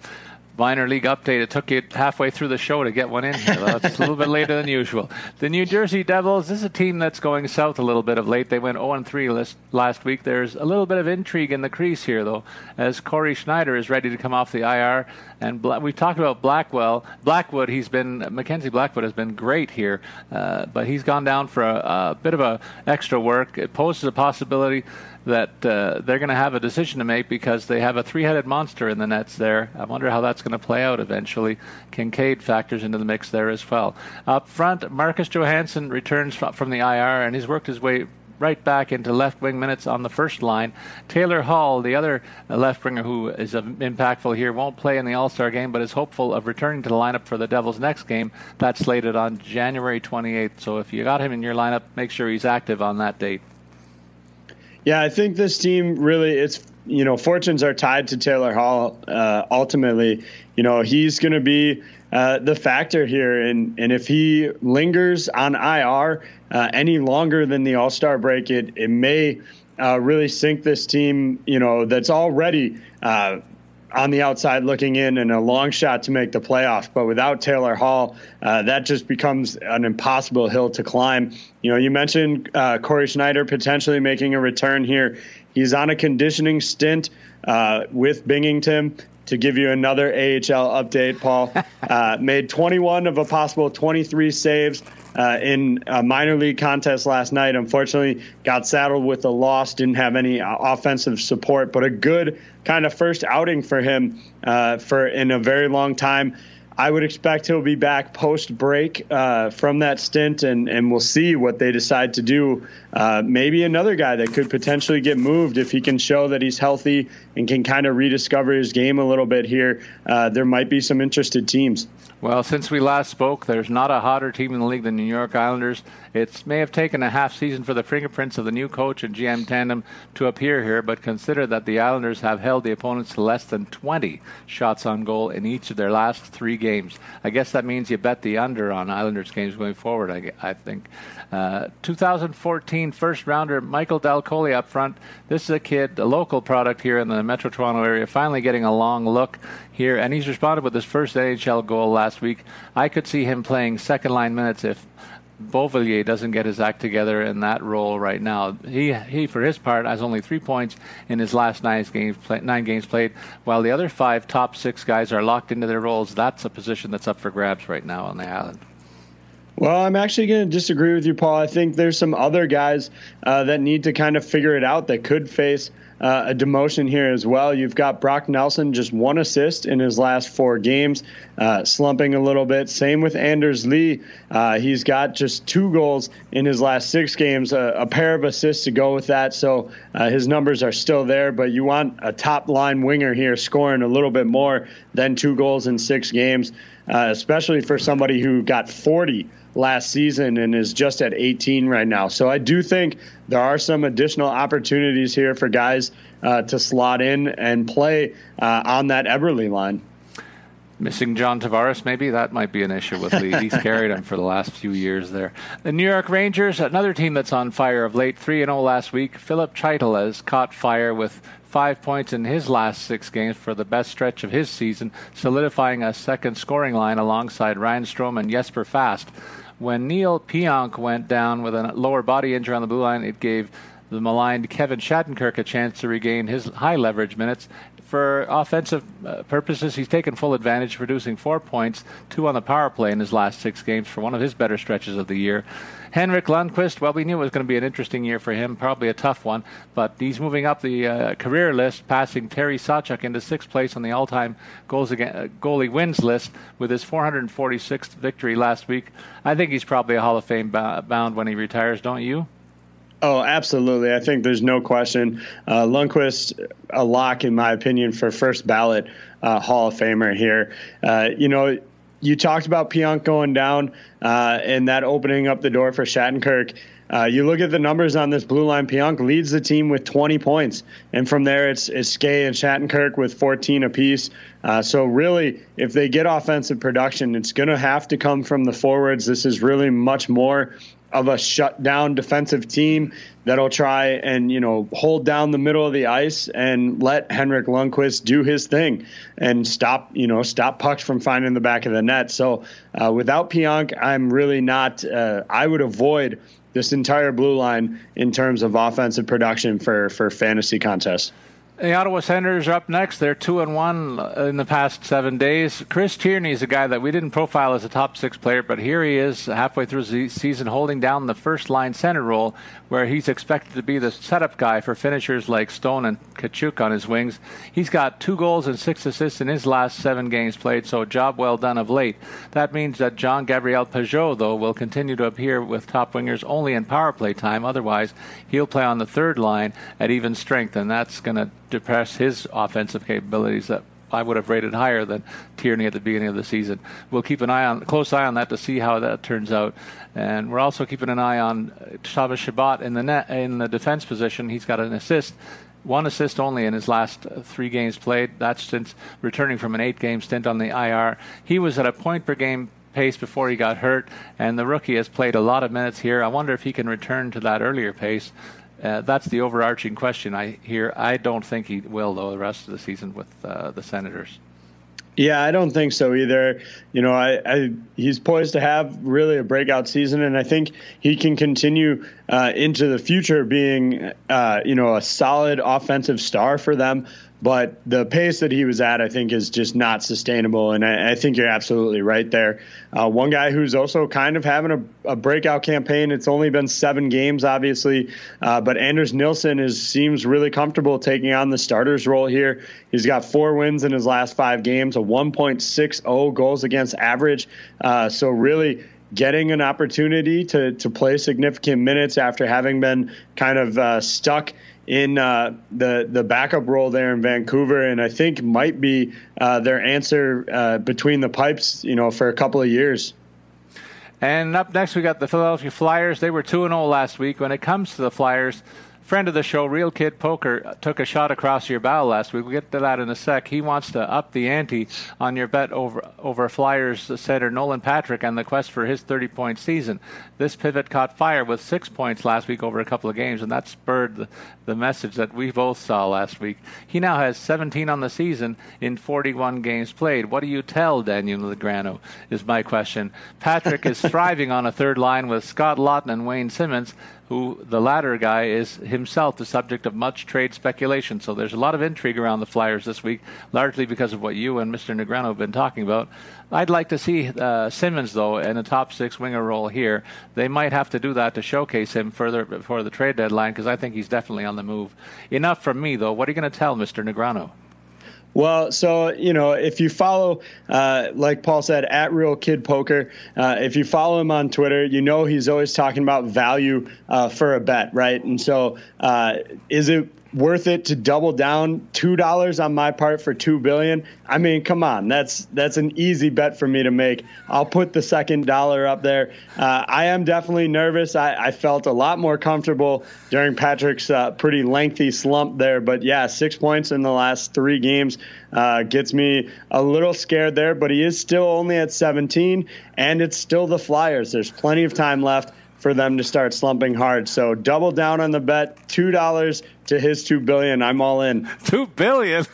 Minor League update. It took you halfway through the show to get one in here. That's a little bit later than usual. The New Jersey Devils. This is a team that's going south a little bit of late. They went 0 3 last week. There's a little bit of intrigue in the crease here, though, as Cory Schneider is ready to come off the IR. And we've talked about Blackwell, Blackwood. He's been Mackenzie Blackwood has been great here, uh, but he's gone down for a, a bit of a extra work. It poses a possibility that uh, they're going to have a decision to make because they have a three-headed monster in the nets there. I wonder how that's going to play out eventually. Kinkaid factors into the mix there as well. Up front, Marcus Johansson returns from the IR and he's worked his way right back into left wing minutes on the first line. Taylor Hall, the other left winger who is impactful here, won't play in the All Star game, but is hopeful of returning to the lineup for the Devils' next game. That's slated on January 28th. So if you got him in your lineup, make sure he's active on that date. Yeah, I think this team really it's you know fortunes are tied to Taylor Hall. Uh, ultimately, you know he's going to be uh, the factor here, and and if he lingers on IR uh, any longer than the All Star break, it it may uh, really sink this team. You know that's already uh, on the outside looking in and a long shot to make the playoffs. But without Taylor Hall, uh, that just becomes an impossible hill to climb. You know, you mentioned uh, Cory Schneider potentially making a return here. He's on a conditioning stint uh, with Binghamton. To give you another AHL update, Paul uh, made 21 of a possible 23 saves uh, in a minor league contest last night. Unfortunately, got saddled with a loss, didn't have any offensive support, but a good kind of first outing for him uh, for in a very long time. I would expect he'll be back post break uh, from that stint, and, and we'll see what they decide to do. Uh, maybe another guy that could potentially get moved if he can show that he's healthy and can kind of rediscover his game a little bit here. Uh, there might be some interested teams. Well, since we last spoke, there's not a hotter team in the league than New York Islanders. It may have taken a half season for the fingerprints of the new coach and GM tandem to appear here, but consider that the Islanders have held the opponents to less than 20 shots on goal in each of their last three games. I guess that means you bet the under on Islanders games going forward, I, I think. Uh, 2014 first rounder Michael Dal Colle up front. This is a kid, a local product here in the Metro Toronto area, finally getting a long look here, and he's responded with his first NHL goal last week. I could see him playing second line minutes if Beauvillier doesn't get his act together in that role right now. He, he for his part, has only three points in his last nine games, play, nine games played, while the other five top six guys are locked into their roles. That's a position that's up for grabs right now on the island. Well, I'm actually going to disagree with you, Paul. I think there's some other guys uh, that need to kind of figure it out that could face uh, a demotion here as well. You've got Brock Nelson, just one assist in his last four games, uh, slumping a little bit. Same with Anders Lee. Uh, he's got just two goals in his last six games, a pair of assists to go with that. So uh, his numbers are still there, but you want a top line winger here scoring a little bit more than two goals in six games, uh, especially for somebody who got 40 last season and is just at 18 right now. So I do think there are some additional opportunities here for guys uh, to slot in and play uh, on that Eberle line. Missing John Tavares, maybe that might be an issue with Lee. He's carried him for the last few years there. The New York Rangers, another team that's on fire of late, 3 0 last week. Filip Chytil has caught fire with five points in his last six games for the best stretch of his season, solidifying a second scoring line alongside Ryan Strome and Jesper Fast. When Neal Pionk went down with a lower body injury on the blue line, it gave the maligned Kevin Shattenkirk a chance to regain his high leverage minutes. For offensive uh, purposes, he's taken full advantage, producing four points, two on the power play in his last six games for one of his better stretches of the year. Henrik Lundqvist, well, we knew it was going to be an interesting year for him, probably a tough one, but he's moving up the uh, career list, passing Terry Sawchuk into sixth place on the all-time goals against, uh, goalie wins list with his 446th victory last week. I think he's probably a Hall of Fame bound when he retires, don't you? Oh, absolutely. I think there's no question. Uh, Lundqvist, a lock, in my opinion, for first ballot uh, Hall of Famer here. Uh, you know, you talked about Pionk going down uh, and that opening up the door for Shattenkirk. Uh, you look at the numbers on this blue line. Pionk leads the team with 20 points, and from there it's, it's Skjei and Shattenkirk with 14 apiece. Uh, so really, if they get offensive production, it's going to have to come from the forwards. This is really much more of a shut down defensive team that'll try and you know hold down the middle of the ice and let Henrik Lundqvist do his thing and stop you know stop pucks from finding the back of the net. So uh, without Pionk, I'm really not. Uh, I would avoid this entire blue line in terms of offensive production for for fantasy contests. The Ottawa Senators are up next. They're two and one in the past seven days. Chris Tierney is a guy that we didn't profile as a top six player, but here he is halfway through the season, holding down the first line center role, where he's expected to be the setup guy for finishers like Stone and Tkachuk on his wings. He's got two goals and six assists in his last seven games played, so a job well done of late. That means that Jean Gabriel Pageau, though, will continue to appear with top wingers only in power play time. Otherwise, he'll play on the third line at even strength, and that's going to depress his offensive capabilities I would have rated higher than Tierney at the beginning of the season. We'll keep an eye on close eye on that to see how that turns out, and we're also keeping an eye on Thomas Chabot in the net in the defense position. He's got an assist, one assist only in his last three games played. That's since returning from an eight-game stint on the IR. He was at a point per game pace before he got hurt, and the rookie has played a lot of minutes here. I wonder if he can return to that earlier pace. Uh, that's the overarching question I hear. I don't think he will, though, the rest of the season with uh, the Senators. Yeah, I don't think so either. You know, I, I, he's poised to have really a breakout season, and I think he can continue uh, into the future being, uh, you know, a solid offensive star for them. But the pace that he was at, I think, is just not sustainable. And I, I think you're absolutely right there. Uh, one guy who's also kind of having a, a, breakout campaign. It's only been seven games, obviously, uh, but Anders Nilsson is seems really comfortable taking on the starter's role here. He's got four wins in his last five games, a 1.60 goals against average. Uh, so really getting an opportunity to to play significant minutes after having been kind of uh, stuck in uh, the the backup role there in Vancouver, and I think might be uh, their answer uh, between the pipes, you know, for a couple of years. And up next, we got the Philadelphia Flyers. They were two and zero oh last week. When it comes to the Flyers, friend of the show, Real Kid Poker, took a shot across your bow last week. We'll get to that in a sec. He wants to up the ante on your bet over over Flyers center Nolan Patrick and the quest for his 30 point season. This pivot caught fire with six points last week over a couple of games, and that spurred the, the message that we both saw last week. He now has 17 on the season in 41 games played. What do you tell Daniel Negreanu? Is my question. Patrick is thriving on a third line with Scott Laughton and Wayne Simmonds who the latter guy is himself the subject of much trade speculation. So there's a lot of intrigue around the Flyers this week, largely because of what you and Mr. Negreanu have been talking about. I'd like to see uh, Simmonds, though, in a top six winger role here. They might have to do that to showcase him further before the trade deadline because I think he's definitely on the move. Enough from me, though. What are you going to tell Mr. Negreanu? Well, so you know, if you follow, uh, like Paul said, at Real Kid Poker, uh, if you follow him on Twitter, you know he's always talking about value uh, for a bet, right? And so, uh, is it worth it to double down two dollars on my part for two billion? I mean come on. That's that's an easy bet for me to make. I'll put the second dollar up there. Uh, i am definitely nervous. I, I, felt a lot more comfortable during patrick's uh, pretty lengthy slump there. But yeah six points in the last three games uh, gets me a little scared there but he is still only at 17 and it's still the flyers. There's plenty of time left for them to start slumping hard. So double down on the bet, two dollars to his two billion. I'm all in. Two billion.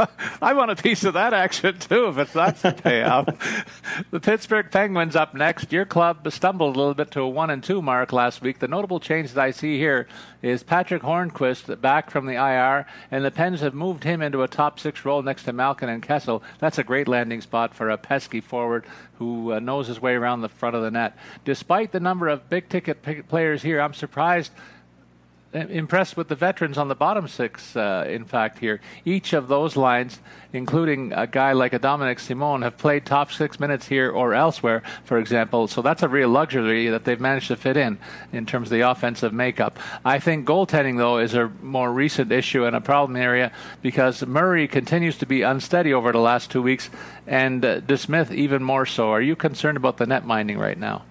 I want a piece of that action too, if it's that's the payout. the Pittsburgh Penguins up next. Your club stumbled a little bit to a one and two mark last week. The notable change that I see here is Patrick Hornqvist back from the IR, and the Pens have moved him into a top six role next to Malkin and Kessel. That's a great landing spot for a pesky forward who uh, knows his way around the front of the net. Despite the number of big ticket players here, I'm surprised impressed with the veterans on the bottom six, uh, in fact, here. Each of those lines, including a guy like a Dominik Simon, have played top six minutes here or elsewhere, for example. So that's a real luxury that they've managed to fit in, in terms of the offensive makeup. I think goaltending, though, is a more recent issue and a problem area because Murray continues to be unsteady over the last two weeks, and uh, DeSmith even more so. Are you concerned about the net minding right now?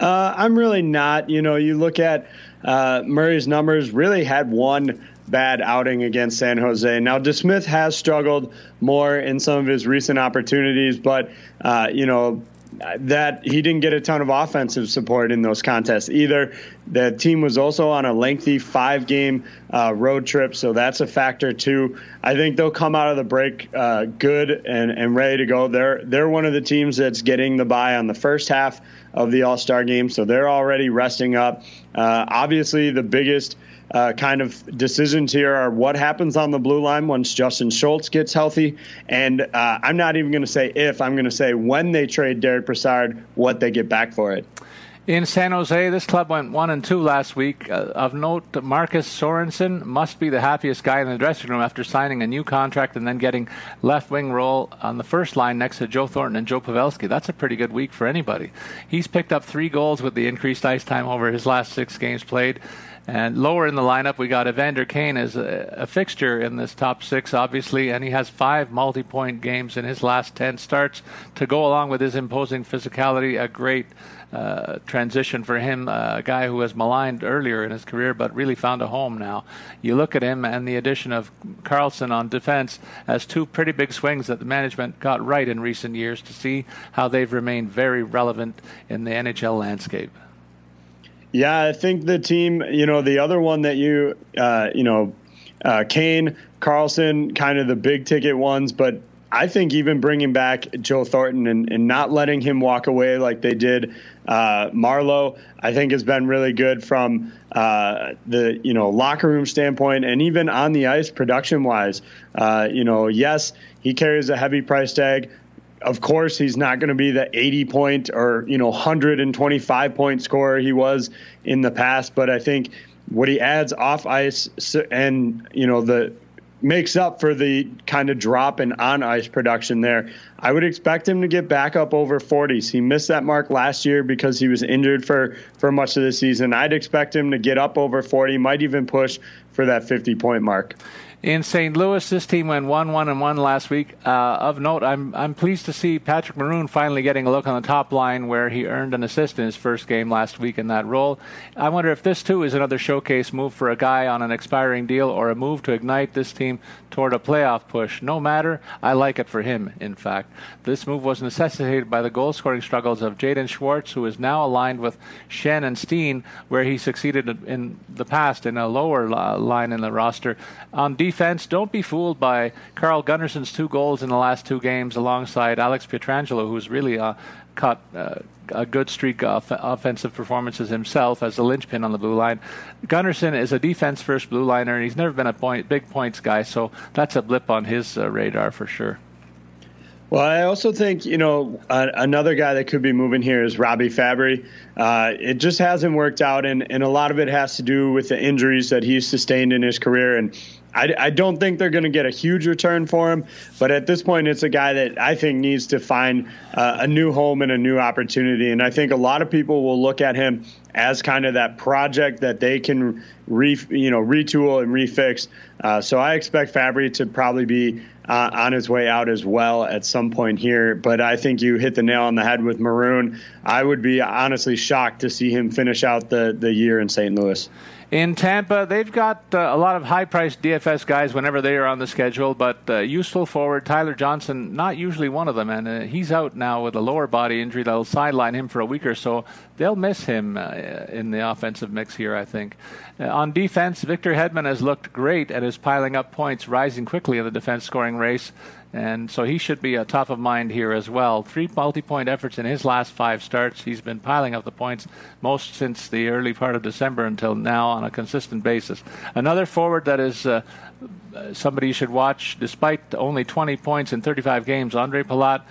Uh, I'm really not. You know, you look at uh, Murray's numbers, really had one bad outing against San Jose. Now, DeSmith has struggled more in some of his recent opportunities, but, uh, you know, that he didn't get a ton of offensive support in those contests either. The team was also on a lengthy five game uh, road trip, so that's a factor too. I think they'll come out of the break uh, good and, and ready to go. They're they're one of the teams that's getting the buy on the first half of the All Star game, so they're already resting up. Uh, obviously, the biggest uh, kind of decisions here are what happens on the blue line once Justin Schultz gets healthy. And uh, I'm not even going to say if, I'm going to say when they trade Derick Brassard, what they get back for it. In San Jose, this club went one and two last week. Uh, of note, Marcus Sorensen must be the happiest guy in the dressing room after signing a new contract and then getting left wing role on the first line next to Joe Thornton and Joe Pavelski. That's a pretty good week for anybody. He's picked up three goals with the increased ice time over his last six games played. And lower in the lineup, we got Evander Kane as a, a, fixture in this top six, obviously, and he has five multi point games in his last 10 starts to go along with his imposing physicality. A great uh, transition for him, uh, a guy who was maligned earlier in his career but really found a home now. You look at him and the addition of Karlsson on defense as two pretty big swings that the management got right in recent years to see how they've remained very relevant in the NHL landscape. Yeah, I think the team, you know, the other one that you, uh, you know, uh, Kane, Karlsson, kind of the big ticket ones, but I think even bringing back Joe Thornton and, and not letting him walk away like they did uh, Marleau, I think has been really good from uh, the you know locker room standpoint and even on the ice production wise. Uh, you know, yes, he carries a heavy price tag, of course, he's not going to be the 80 point or, you know, 125 point scorer he was in the past. But I think what he adds off ice and, you know, the makes up for the kind of drop in on ice production there. I would expect him to get back up over 40s. He missed that mark last year because he was injured for, for much of the season. I'd expect him to get up over 40, might even push for that 50 point mark in St. Louis. This team went one one and one last week. Uh, of note, I'm I'm pleased to see Patrick Maroon finally getting a look on the top line where he earned an assist in his first game last week in that role. I wonder if this too is another showcase move for a guy on an expiring deal or a move to ignite this team toward a playoff push. No matter, I like it for him. In fact, this move was necessitated by the goal scoring struggles of Jaden Schwartz, who is now aligned with Schenn and Steen, where he succeeded in the past in a lower line in the roster. On defense defense, don't be fooled by Carl Gunnarsson's two goals in the last two games alongside Alex Pietrangelo, who's really uh, caught uh, a good streak of offensive performances himself as the linchpin on the blue line. Gunnarsson is a defense first blue liner, and he's never been a point, big points guy, so that's a blip on his uh, radar for sure. Well, I also think you know uh, another guy that could be moving here is Robby Fabbri. Uh, it just hasn't worked out, and, and a lot of it has to do with the injuries that he's sustained in his career. And I, I don't think they're going to get a huge return for him, but at this point, it's a guy that I think needs to find uh, a new home and a new opportunity. And I think a lot of people will look at him as kind of that project that they can re, you know, retool and refix. Uh, so I expect Fabbri to probably be uh, on his way out as well at some point here. But I think you hit the nail on the head with Maroon. I would be honestly shocked to see him finish out the, the year in St. Louis. In Tampa, they've got uh, a lot of high priced DFS guys whenever they are on the schedule, but uh, useful forward Tyler Johnson, not usually one of them, and uh, he's out now with a lower body injury that'll sideline him for a week or so. They'll miss him uh, in the offensive mix here, I think. Uh, on defense, Victor Hedman has looked great and is piling up points, rising quickly in the defense scoring race. And so he should be a top of mind here as well. Three multi point efforts in his last five starts. He's been piling up the points most since the early part of December until now on a consistent basis. Another forward that is uh, somebody you should watch despite only 20 points in 35 games, Ondrej Palat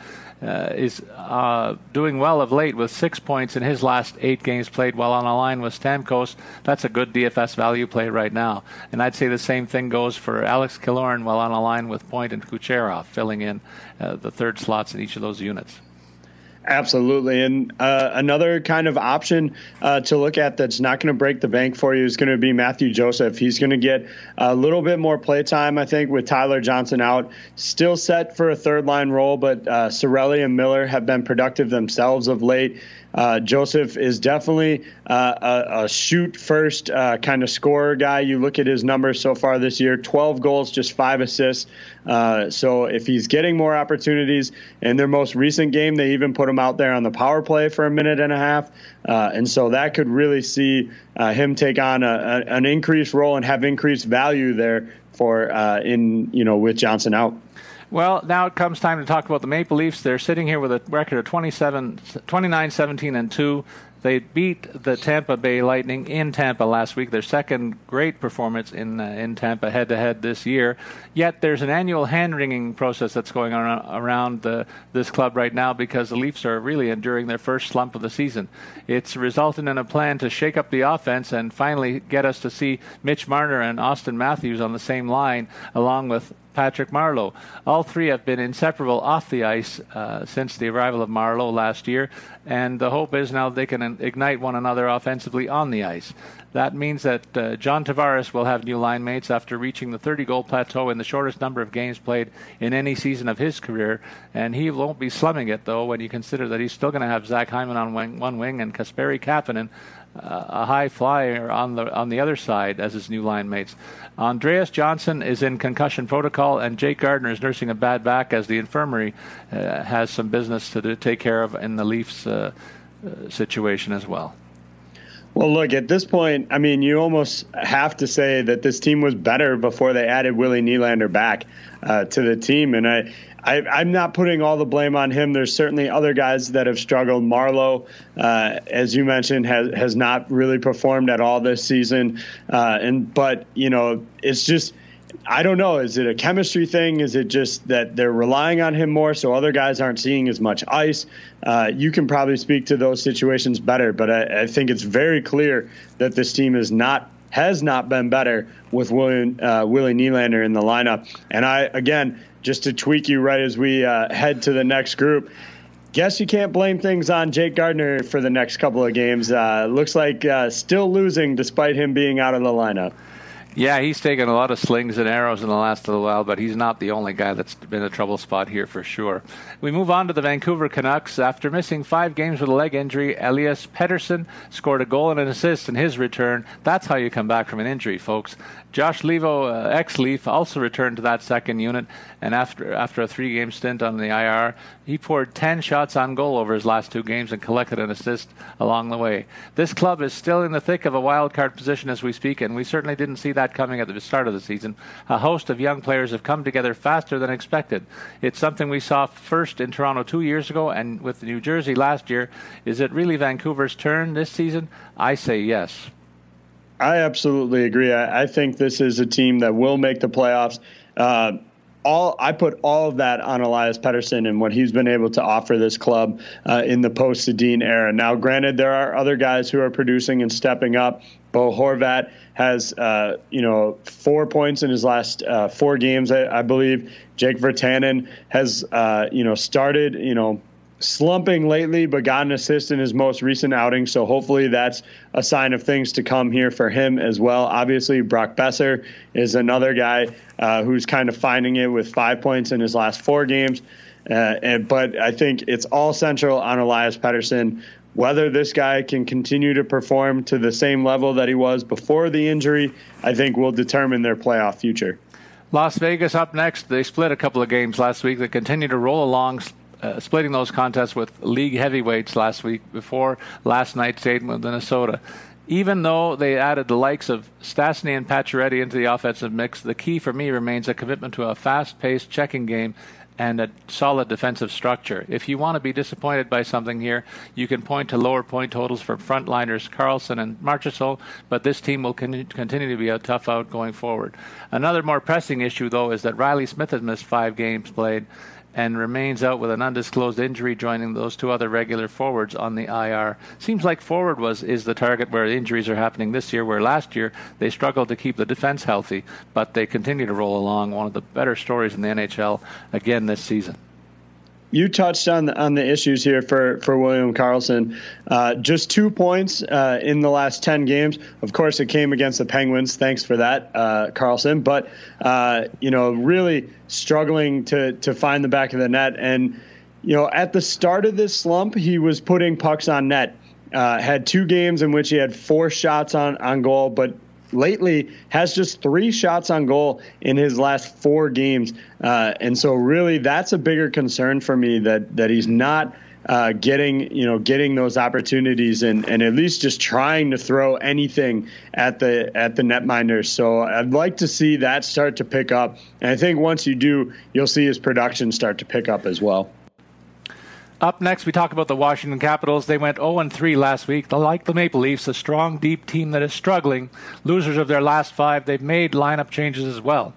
uh, is uh, doing well of late with six points in his last eight games played while on a line with Stamkos. That's a good DFS value play right now. And I'd say the same thing goes for Alex Killorn while on a line with Point and Kucherov, filling in uh, the third slots in each of those units. Absolutely. And uh, another kind of option uh, to look at that's not going to break the bank for you is going to be Mathieu Joseph. He's going to get a little bit more play time, I think, with Tyler Johnson out. Still set for a third line role, but uh, Cirelli and Miller have been productive themselves of late. Uh, Joseph is definitely uh, a, a, shoot first uh, kind of scorer guy. You look at his numbers so far this year 12 goals, just five assists. Uh, so if he's getting more opportunities, in their most recent game, they even put him out there on the power play for a minute and a half. Uh, and so that could really see him take on a, a, an increased role and have increased value there for in, you know, with Johnson out. Well, now it comes time to talk about the Maple Leafs. They're sitting here with a record of 27, 29, 17, and 2. They beat the Tampa Bay Lightning in Tampa last week, their second great performance in uh, in Tampa head to head this year. Yet there's an annual hand wringing process that's going on around the, this club right now because the Leafs are really enduring their first slump of the season. It's resulted in a plan to shake up the offense and finally get us to see Mitch Marner and Auston Matthews on the same line, along with Patrick Marleau. All three have been inseparable off the ice uh, since the arrival of Marleau last year, and the hope is now they can ignite one another offensively on the ice. That means that uh, John Tavares will have new line mates after reaching the 30 goal plateau in the shortest number of games played in any season of his career. And he won't be slumming it, though, when you consider that he's still going to have Zach Hyman on wing, one wing and Kasperi Kapanen, uh, a high flyer, on the, on the other side as his new line mates. Andreas Johnsson is in concussion protocol, and Jake Gardiner is nursing a bad back as the infirmary uh, has some business to do, take care of in the Leafs uh, situation as well. Well, look, at this point, I mean, you almost have to say that this team was better before they added Willie Nylander back uh, to the team. And I, I, am not putting all the blame on him. There's certainly other guys that have struggled. Marleau, uh, as you mentioned, has, has not really performed at all this season. Uh, and But, you know, it's just I don't know. Is it a chemistry thing? Is it just that they're relying on him more, so other guys aren't seeing as much ice? Uh, you can probably speak to those situations better, but I, I, think it's very clear that this team is not has not been better with William, uh, Willie Nylander in the lineup. And I again, just to tweak you right as we uh, head to the next group. Guess you can't blame things on Jake Gardiner for the next couple of games. Uh, looks like uh, still losing despite him being out of the lineup. Yeah, he's taken a lot of slings and arrows in the last little while, but he's not the only guy that's been a trouble spot here for sure. We move on to the Vancouver Canucks. After missing five games with a leg injury, Elias Pettersson scored a goal and an assist in his return. That's how you come back from an injury, folks. Josh Leivo, uh, ex-Leaf, also returned to that second unit, and after after a three-game stint on the IR, he poured 10 shots on goal over his last two games and collected an assist along the way. This club is still in the thick of a wild card position as we speak, and we certainly didn't see that coming at the start of the season. A host of young players have come together faster than expected. It's something we saw first in Toronto two years ago and with New Jersey last year. Is it really Vancouver's turn this season? I say yes. I absolutely agree. I, I, think this is a team that will make the playoffs. Uh, all I put all of that on Elias Pettersson and what he's been able to offer this club uh, in the post Sedin era. Now, granted, there are other guys who are producing and stepping up. Bo Horvat has, uh, you know, four points in his last uh, four games, I, I, believe. Jake Virtanen has, uh, you know, started, you know, slumping lately, but got an assist in his most recent outing. So hopefully that's a sign of things to come here for him as well. Obviously, Brock Boeser is another guy uh, who's kind of finding it with five points in his last four games. Uh, and, but I think it's all central on Elias Pettersson. Whether this guy can continue to perform to the same level that he was before the injury, I think will determine their playoff future. Las Vegas up next. They split a couple of games last week. They continue to roll along, uh, splitting those contests with league heavyweights last week before last night's game with Minnesota. Even though they added the likes of Stastny and Pacioretty into the offensive mix, the key for me remains a commitment to a fast-paced checking game and a solid defensive structure. If you want to be disappointed by something here, you can point to lower point totals for frontliners Karlsson and Marchessault, but this team will con- continue to be a tough out going forward. Another more pressing issue, though, is that Reilly Smith has missed five games played and remains out with an undisclosed injury, joining those two other regular forwards on the IR. Seems like forward was is the target where injuries are happening this year, where last year they struggled to keep the defense healthy, but they continue to roll along. One of the better stories in the NHL again this season you touched on the, on the issues here for, for William Karlsson. Uh, just two points uh, in the last 10 games. Of course, it came against the Penguins. Thanks for that, uh, Karlsson. But, uh, you know, really struggling to, to find the back of the net. And, you know, at the start of this slump, he was putting pucks on net. Uh, had two games in which he had four shots on, on goal, but lately has just three shots on goal in his last four games, uh, and so really that's a bigger concern for me that that he's not uh, getting you know getting those opportunities and, and at least just trying to throw anything at the at the netminders. So I'd like to see that start to pick up, and I think once you do, you'll see his production start to pick up as well. Up next, we talk about the Washington Capitals. They went 0 3 last week. Like the Maple Leafs, a strong, deep team that is struggling. Losers of their last five, they've made lineup changes as well.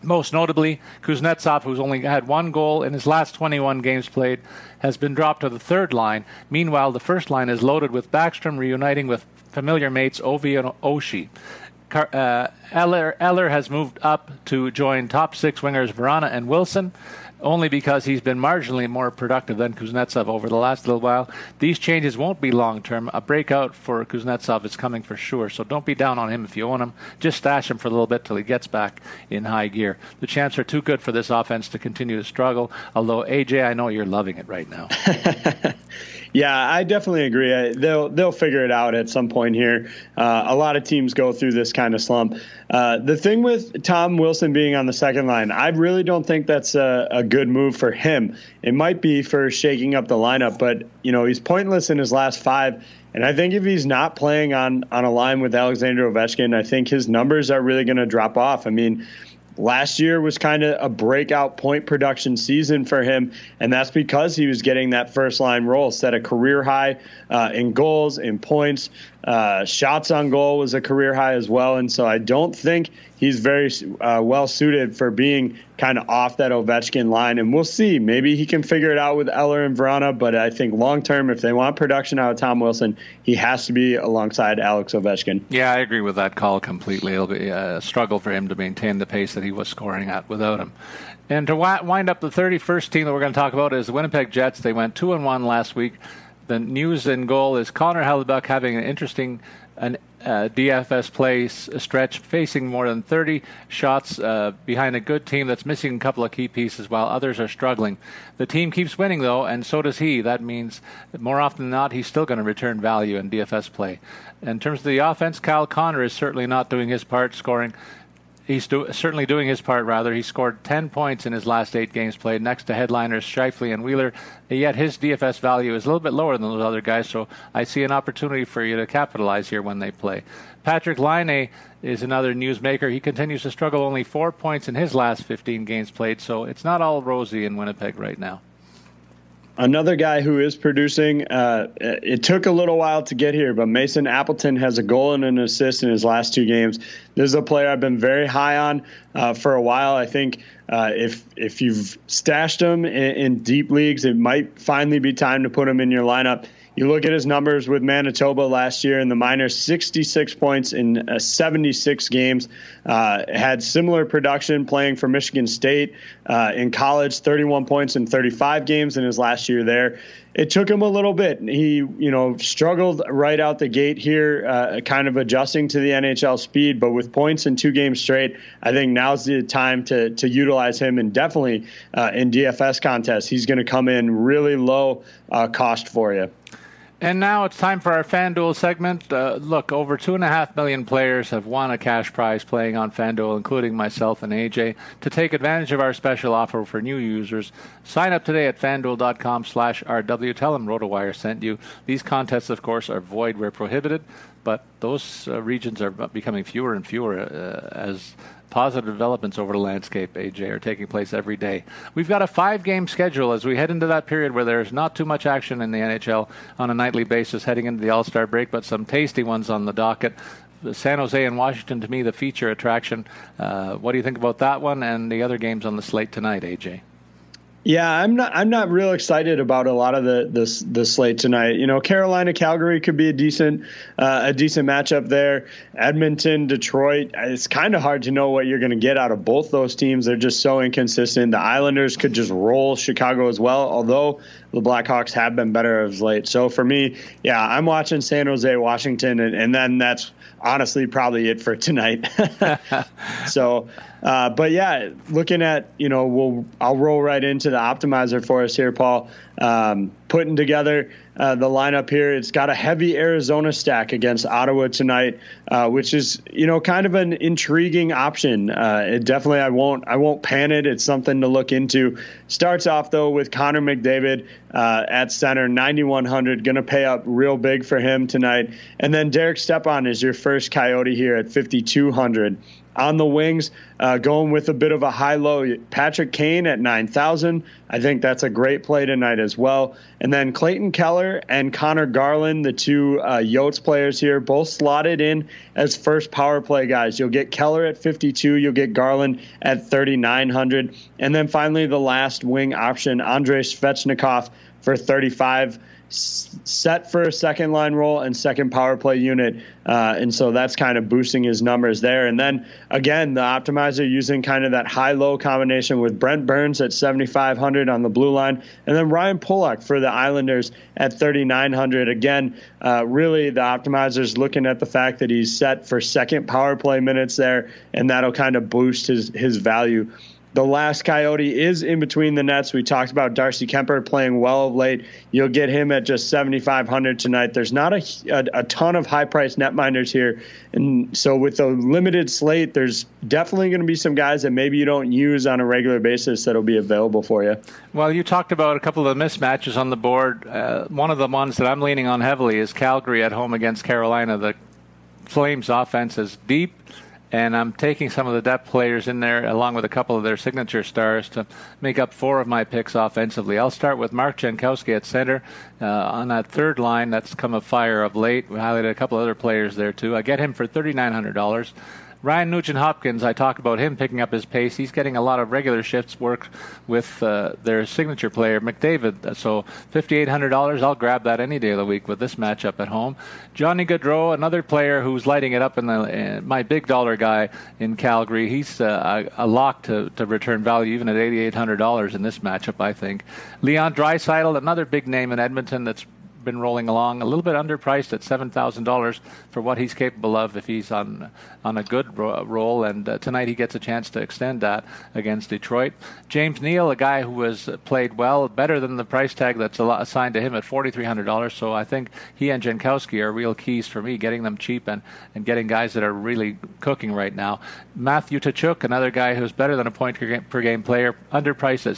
Most notably, Kuznetsov, who's only had one goal in his last 21 games played, has been dropped to the third line. Meanwhile, the first line is loaded with Backstrom reuniting with familiar mates Ovi and Oshie. Car- uh, Eller, Eller has moved up to join top six wingers Vrana and Wilson only because he's been marginally more productive than Kuznetsov over the last little while. These changes won't be long term. A breakout for Kuznetsov is coming for sure, so don't be down on him if you own him. Just stash him for a little bit till he gets back in high gear. The champs are too good for this offense to continue to struggle, although, AJ, I know you're loving it right now. Yeah, I definitely agree. They'll they'll figure it out at some point here. Uh, a lot of teams go through this kind of slump. Uh, the thing with Tom Wilson being on the second line, I really don't think that's a, a, good move for him. It might be for shaking up the lineup, but you know he's pointless in his last five. And I think if he's not playing on on a line with Alexander Ovechkin, I think his numbers are really going to drop off. I mean, Last year was kind of a breakout point production season for him, and that's because he was getting that first line role, set a career high uh, in goals, in points. Uh, shots on goal was a career high as well, and so I don't think he's very uh, well suited for being kind of off that Ovechkin line. And we'll see. Maybe he can figure it out with Eller and Vrana, but I think long term, if they want production out of Tom Wilson, he has to be alongside Alex Ovechkin. Yeah, I agree with that call completely. It'll be a struggle for him to maintain the pace that he was scoring at without him. And to wind up the 31st team that we're going to talk about is the Winnipeg Jets. They went 2 and 1 last week. The news in goal is Connor Hellebuyck having an interesting an uh, DFS play stretch, facing more than 30 shots uh, behind a good team that's missing a couple of key pieces while others are struggling. The team keeps winning, though, and so does he. That means more often than not, he's still going to return value in DFS play. In terms of the offense, Kyle Connor is certainly not doing his part, scoring he's do, certainly doing his part. Rather, he scored 10 points in his last eight games played, next to headliners Scheifele and Wheeler. Yet his DFS value is a little bit lower than those other guys, so I see an opportunity for you to capitalize here when they play. Patrik Laine is another newsmaker. He continues to struggle, only four points in his last 15 games played, so it's not all rosy in Winnipeg right now. Another guy who is producing, uh, it took a little while to get here, but Mason Appleton has a goal and an assist in his last two games. This is a player I've been very high on uh, for a while. I think uh, if if you've stashed him in, in, deep leagues, it might finally be time to put him in your lineup. You look at his numbers with Manitoba last year in the minors 66 points in uh, 76 games. Uh, had similar production playing for Michigan State uh, in college, 31 points in 35 games in his last year there. It took him a little bit. He, you know, struggled right out the gate here, uh, kind of adjusting to the NHL speed. But with points in two games straight, I think now's the time to to utilize him, and definitely uh, in DFS contests, he's going to come in really low uh, cost for you. And now it's time for our FanDuel segment. Uh, look, over two and a half million players have won a cash prize playing on FanDuel, including myself and AJ. To take advantage of our special offer for new users, sign up today at fanduel.com slash RW. Tell them RotoWire sent you. These contests, of course, are void where prohibited, but those uh, regions are becoming fewer and fewer uh, as positive developments over the landscape, AJ, are taking place every day. We've got a five game schedule as we head into that period where there's not too much action in the NHL on a nightly basis heading into the All Star break, but some tasty ones on the docket. San Jose and Washington, to me, the feature attraction. Uh, what do you think about that one and the other games on the slate tonight, AJ? Yeah, I'm not. I'm not real excited about a lot of the the, the slate tonight. You know, Carolina Calgary could be a decent uh, a decent matchup there. Edmonton Detroit. It's kind of hard to know what you're going to get out of both those teams. They're just so inconsistent. The Islanders could just roll Chicago as well. Although the Blackhawks have been better of late. So for me, yeah, I'm watching San Jose, Washington, and, and then that's honestly probably it for tonight. so, uh, but yeah, looking at you know, we'll I'll roll right into the optimizer for us here, Paul. Um, putting together uh, the lineup here. It's got a heavy Arizona stack against Ottawa tonight, uh, which is you know kind of an intriguing option. Uh, it definitely I won't I won't pan it. It's something to look into. Starts off though with Connor McDavid uh, at center, 9100, going to pay up real big for him tonight. And then Derek Stepan is your first Coyote here at 5200 on the wings, uh, going with a bit of a high low. Patrick Kane at 9,000. I think that's a great play tonight as well. And then Clayton Keller and Conor Garland, the two uh, Yotes players here, both slotted in as first power play guys. You'll get Keller at 52, you'll get Garland at 3,900. And then finally, the last wing option, Andrei Svechnikov for 35 set for a second line role and second power play unit. Uh, and so that's kind of boosting his numbers there. And then again, the optimizer using kind of that high low combination with Brent Burns at 7,500 on the blue line. And then Ryan Pulock for the Islanders at 3,900. Again, uh, really the optimizer is looking at the fact that he's set for second power play minutes there, and that'll kind of boost his, his value. The last Coyote is in between the nets. We talked about Darcy Kuemper playing well of late. You'll get him at just 7,500 tonight. There's not a, a, a ton of high price netminders here. And so, with a limited slate, there's definitely going to be some guys that maybe you don't use on a regular basis that'll be available for you. Well, you talked about a couple of the mismatches on the board. Uh, one of the ones that I'm leaning on heavily is Calgary at home against Carolina. The Flames' offense is deep and I'm taking some of the depth players in there along with a couple of their signature stars to make up four of my picks offensively. I'll start with Mark Jankowski at center. Uh, on that third line, that's come a fire of late. We highlighted a couple other players there too. I get him for $3,900. Ryan Nugent Hopkins, I talk about him picking up his pace. He's getting a lot of regular shifts work with uh, their signature player, McDavid. So $5,800, I'll grab that any day of the week with this matchup at home. Johnny Gaudreau, another player who's lighting it up in the my big dollar guy in Calgary. He's uh, a, a, lock to, to return value even at $8,800 in this matchup, I think. Leon Draisaitl, another big name in Edmonton that's been rolling along, a little bit underpriced at seven thousand dollars for what he's capable of if he's on on a good ro- roll. And uh, tonight he gets a chance to extend that against Detroit. James Neal, a guy who has played well, better than the price tag that's assigned to him at forty three hundred dollars. So I think he and Jankowski are real keys for me, getting them cheap and and getting guys that are really cooking right now. Matthew Tkachuk, another guy who's better than a point per game, player, underpriced at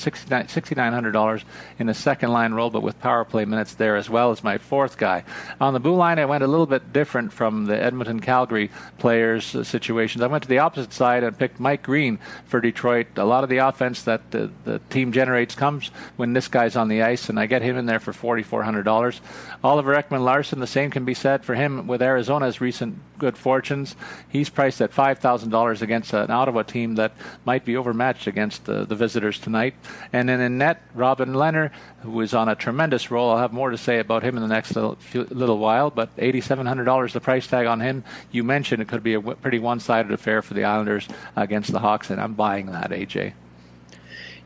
sixty nine hundred dollars in a second line role, but with power play minutes there as well as my fourth guy. On the blue line, I went a little bit different from the Edmonton Calgary players' uh, situations. I went to the opposite side and picked Mike Green for Detroit. A lot of the offense that uh, the team generates comes when this guy's on the ice, and I get him in there for $4,400. Oliver Ekman Larsson, the same can be said for him with Arizona's recent good fortunes. He's priced at $5,000 against an Ottawa team that might be overmatched against the, the visitors tonight. And then in net, Robin Lehner, who is on a tremendous roll. I'll have more to say about him in the next little, little while, but $8,700 the price tag on him. You mentioned it could be a pretty one sided affair for the Islanders against the Hawks, and I'm buying that, AJ.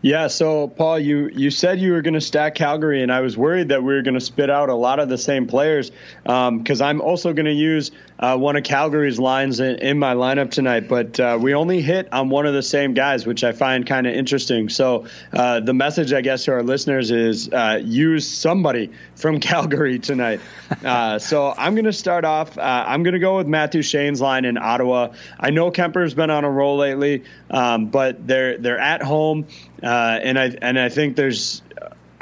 Yeah, so Paul, you you said you were going to stack Calgary, and I was worried that we were going to spit out a lot of the same players because um, I'm also going to use uh, one of Calgary's lines in, in my lineup tonight. But uh, we only hit on one of the same guys, which I find kind of interesting. So uh, the message, I guess, to our listeners is uh, use somebody from Calgary tonight. Uh, so I'm going to start off. Uh, I'm going to go with Matt Duchene's line in Ottawa. I know Kuemper's been on a roll lately, um, but they're they're at home. And I and I think there's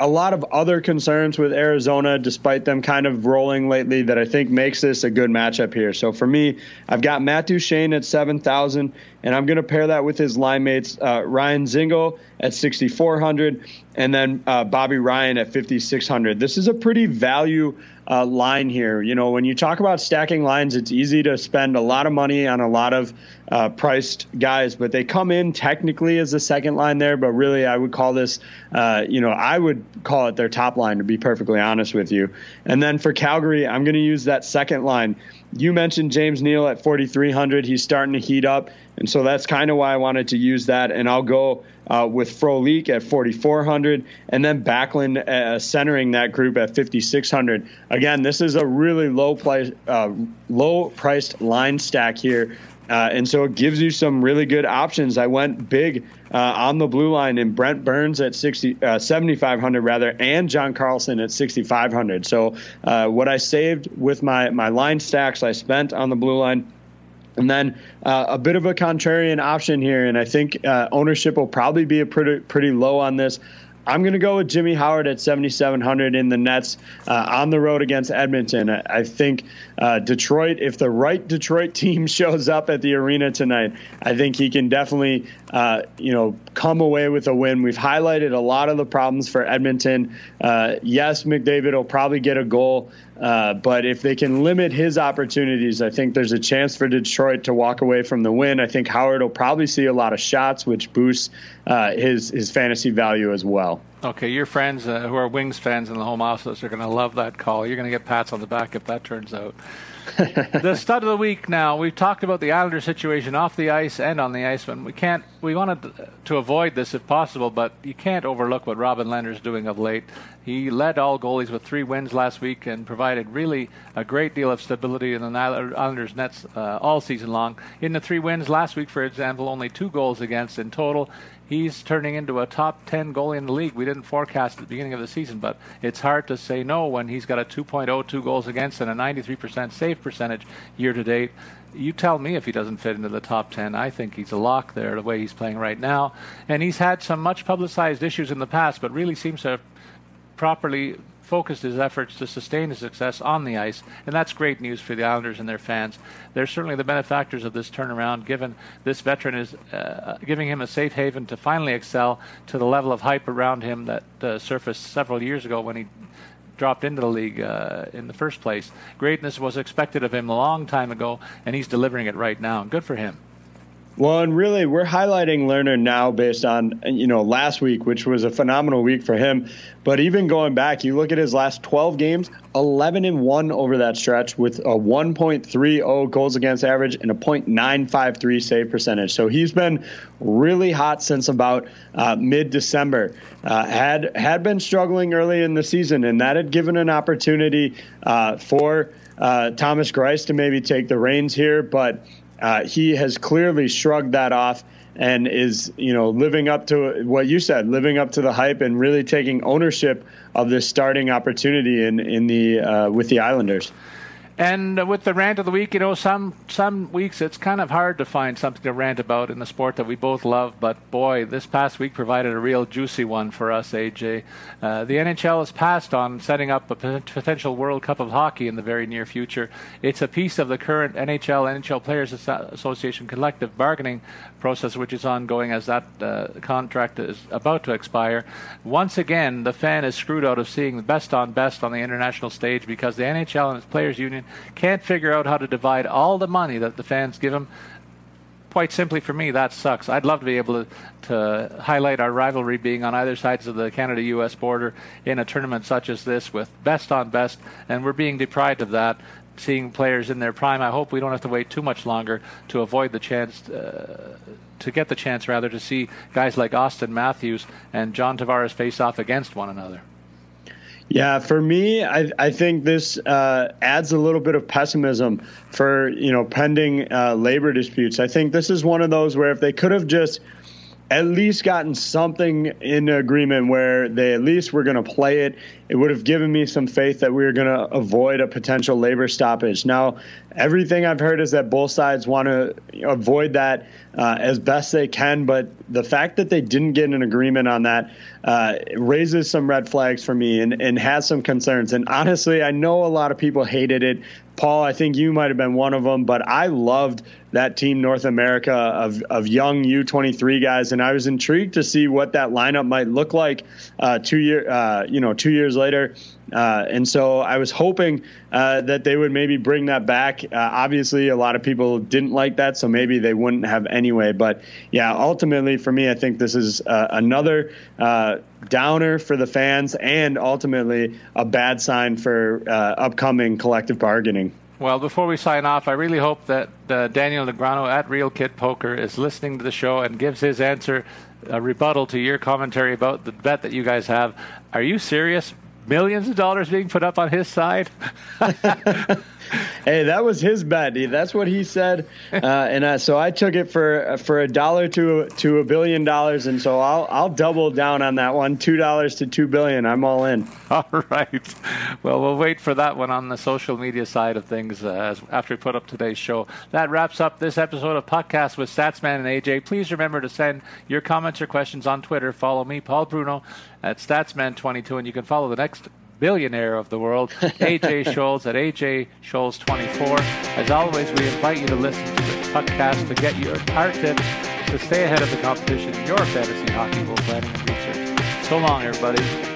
a lot of other concerns with Arizona, despite them kind of rolling lately, that I think makes this a good matchup here. So for me, I've got Matt Duchene at 7,000, and I'm going to pair that with his line mates, uh, Ryan Dzingel at 6,400, and then uh, Bobby Ryan at 5,600. This is a pretty value uh, line here. You know, when you talk about stacking lines, it's easy to spend a lot of money on a lot of uh, priced guys, but they come in technically as the second line there. But really, I would call this, uh, you know, I would call it their top line to be perfectly honest with you. And then for Calgary, I'm going to use that second line. You mentioned James Neal at 4,300. He's starting to heat up. And so that's kind of why I wanted to use that. And I'll go uh, with Frolik at 4,400 and then Backlund uh, centering that group at 5,600. Again, this is a really low price, uh, low priced line stack here. Uh, and so it gives you some really good options. I went big uh, on the blue line in Brent Burns at 60, uh, 7,500 rather, and John Carlson at 6,500. So what I saved with my, my line stacks I spent on the blue line and then uh, a bit of a contrarian option here, and I think uh, ownership will probably be a pretty pretty low on this. I'm going to go with Jimmy Howard at 7,700 in the Nets uh, on the road against Edmonton. I, I think uh, Detroit, if the right Detroit team shows up at the arena tonight, I think he can definitely, uh, you know, come away with a win. We've highlighted a lot of the problems for Edmonton. Uh, yes, McDavid will probably get a goal. Uh, but if they can limit his opportunities, I think there's a chance for Detroit to walk away from the win. I think Howard will probably see a lot of shots, which boosts uh, his his fantasy value as well. Okay, your friends uh, who are Wings fans in the home office are going to love that call. You're going to get pats on the back if that turns out. the stud of the week. Now we've talked about the Islander situation off the ice and on the ice, and we can't. We wanted to avoid this if possible, but you can't overlook what Robin Lehner's doing of late. He led all goalies with three wins last week and provided really a great deal of stability in the Islanders' nets uh, all season long. In the three wins last week, for example, only two goals against in total he's turning into a top 10 goalie in the league. We didn't forecast at the beginning of the season, but it's hard to say no when he's got a 2.02 goals against and a 93% save percentage year to date. You tell me if he doesn't fit into the top 10. I think he's a lock there the way he's playing right now. And he's had some much publicized issues in the past, but really seems to have properly focused his efforts to sustain his success on the ice, and that's great news for the Islanders and their fans. They're certainly the benefactors of this turnaround, given this veteran is uh, giving him a safe haven to finally excel to the level of hype around him that uh, surfaced several years ago when he dropped into the league uh, in the first place. Greatness was expected of him a long time ago, and he's delivering it right now. Good for him. Well, and really, we're highlighting Lehner now based on you know last week, which was a phenomenal week for him. But even going back, you look at his last 12 games, 11 and one over that stretch, with a 1.30 goals against average and a .953 save percentage. So he's been really hot since about uh, mid-December. Uh, had had been struggling early in the season, and that had given an opportunity uh, for. Uh, Thomas Greiss to maybe take the reins here, but uh, he has clearly shrugged that off and is you know living up to what you said, living up to the hype and really taking ownership of this starting opportunity in in the uh, with the Islanders. And with the rant of the week, you know, some some weeks it's kind of hard to find something to rant about in the sport that we both love. But boy, this past week provided a real juicy one for us, AJ. Uh, the NHL has passed on setting up a potential World Cup of Hockey in the very near future. It's a piece of the current NHL NHL Players Association collective bargaining process, which is ongoing as that uh, contract is about to expire. Once again, the fan is screwed out of seeing the best on best on the international stage because the NHL and its players union can't figure out how to divide all the money that the fans give them. Quite simply, for me, that sucks. I'd love to be able to, to highlight our rivalry being on either sides of the Canada US border in a tournament such as this with best on best, and we're being deprived of that seeing players in their prime. I hope we don't have to wait too much longer to avoid the chance uh, to get the chance rather to see guys like Auston Matthews and John Tavares face off against one another. Yeah, for me, I, I think this uh, adds a little bit of pessimism for you know pending uh, labor disputes. I think this is one of those where if they could have just at least gotten something in agreement where they at least were going to play it. It would have given me some faith that we were going to avoid a potential labor stoppage. Now, everything I've heard is that both sides want to avoid that uh, as best they can, but the fact that they didn't get an agreement on that uh, raises some red flags for me and, and has some concerns. And honestly, I know a lot of people hated it. Paul, I think you might have been one of them, but I loved that team North America of, of young U23 guys, and I was intrigued to see what that lineup might look like uh, two year, uh, you know, two years later. Uh, and so I was hoping uh, that they would maybe bring that back. Uh, obviously, a lot of people didn't like that, so maybe they wouldn't have anyway. But yeah, ultimately for me, I think this is uh, another downer for the fans and ultimately a bad sign for upcoming collective bargaining. Well, before we sign off, I really hope that uh, Daniel Negreanu at Real Kit Poker is listening to the show and gives his answer a rebuttal to your commentary about the bet that you guys have. Are you serious? Millions of dollars being put up on his side? hey, that was his bet. That's what he said, uh, and uh, so I took it for for a dollar to to a billion dollars, and so I'll I'll double down on that one. Two dollars to two billion. I'm all in. All right. Well, we'll wait for that one on the social media side of things uh, after we put up today's show. That wraps up this episode of podcast with Statsman and AJ. Please remember to send your comments or questions on Twitter. Follow me, Paul Bruno, at Statsman22, and you can follow the next billionaire of the world, AJ Scholz at AJ Scholz24. As always, we invite you to listen to the podcast to get your our tips to stay ahead of the competition in your fantasy hockey goal planning and research. So long, everybody.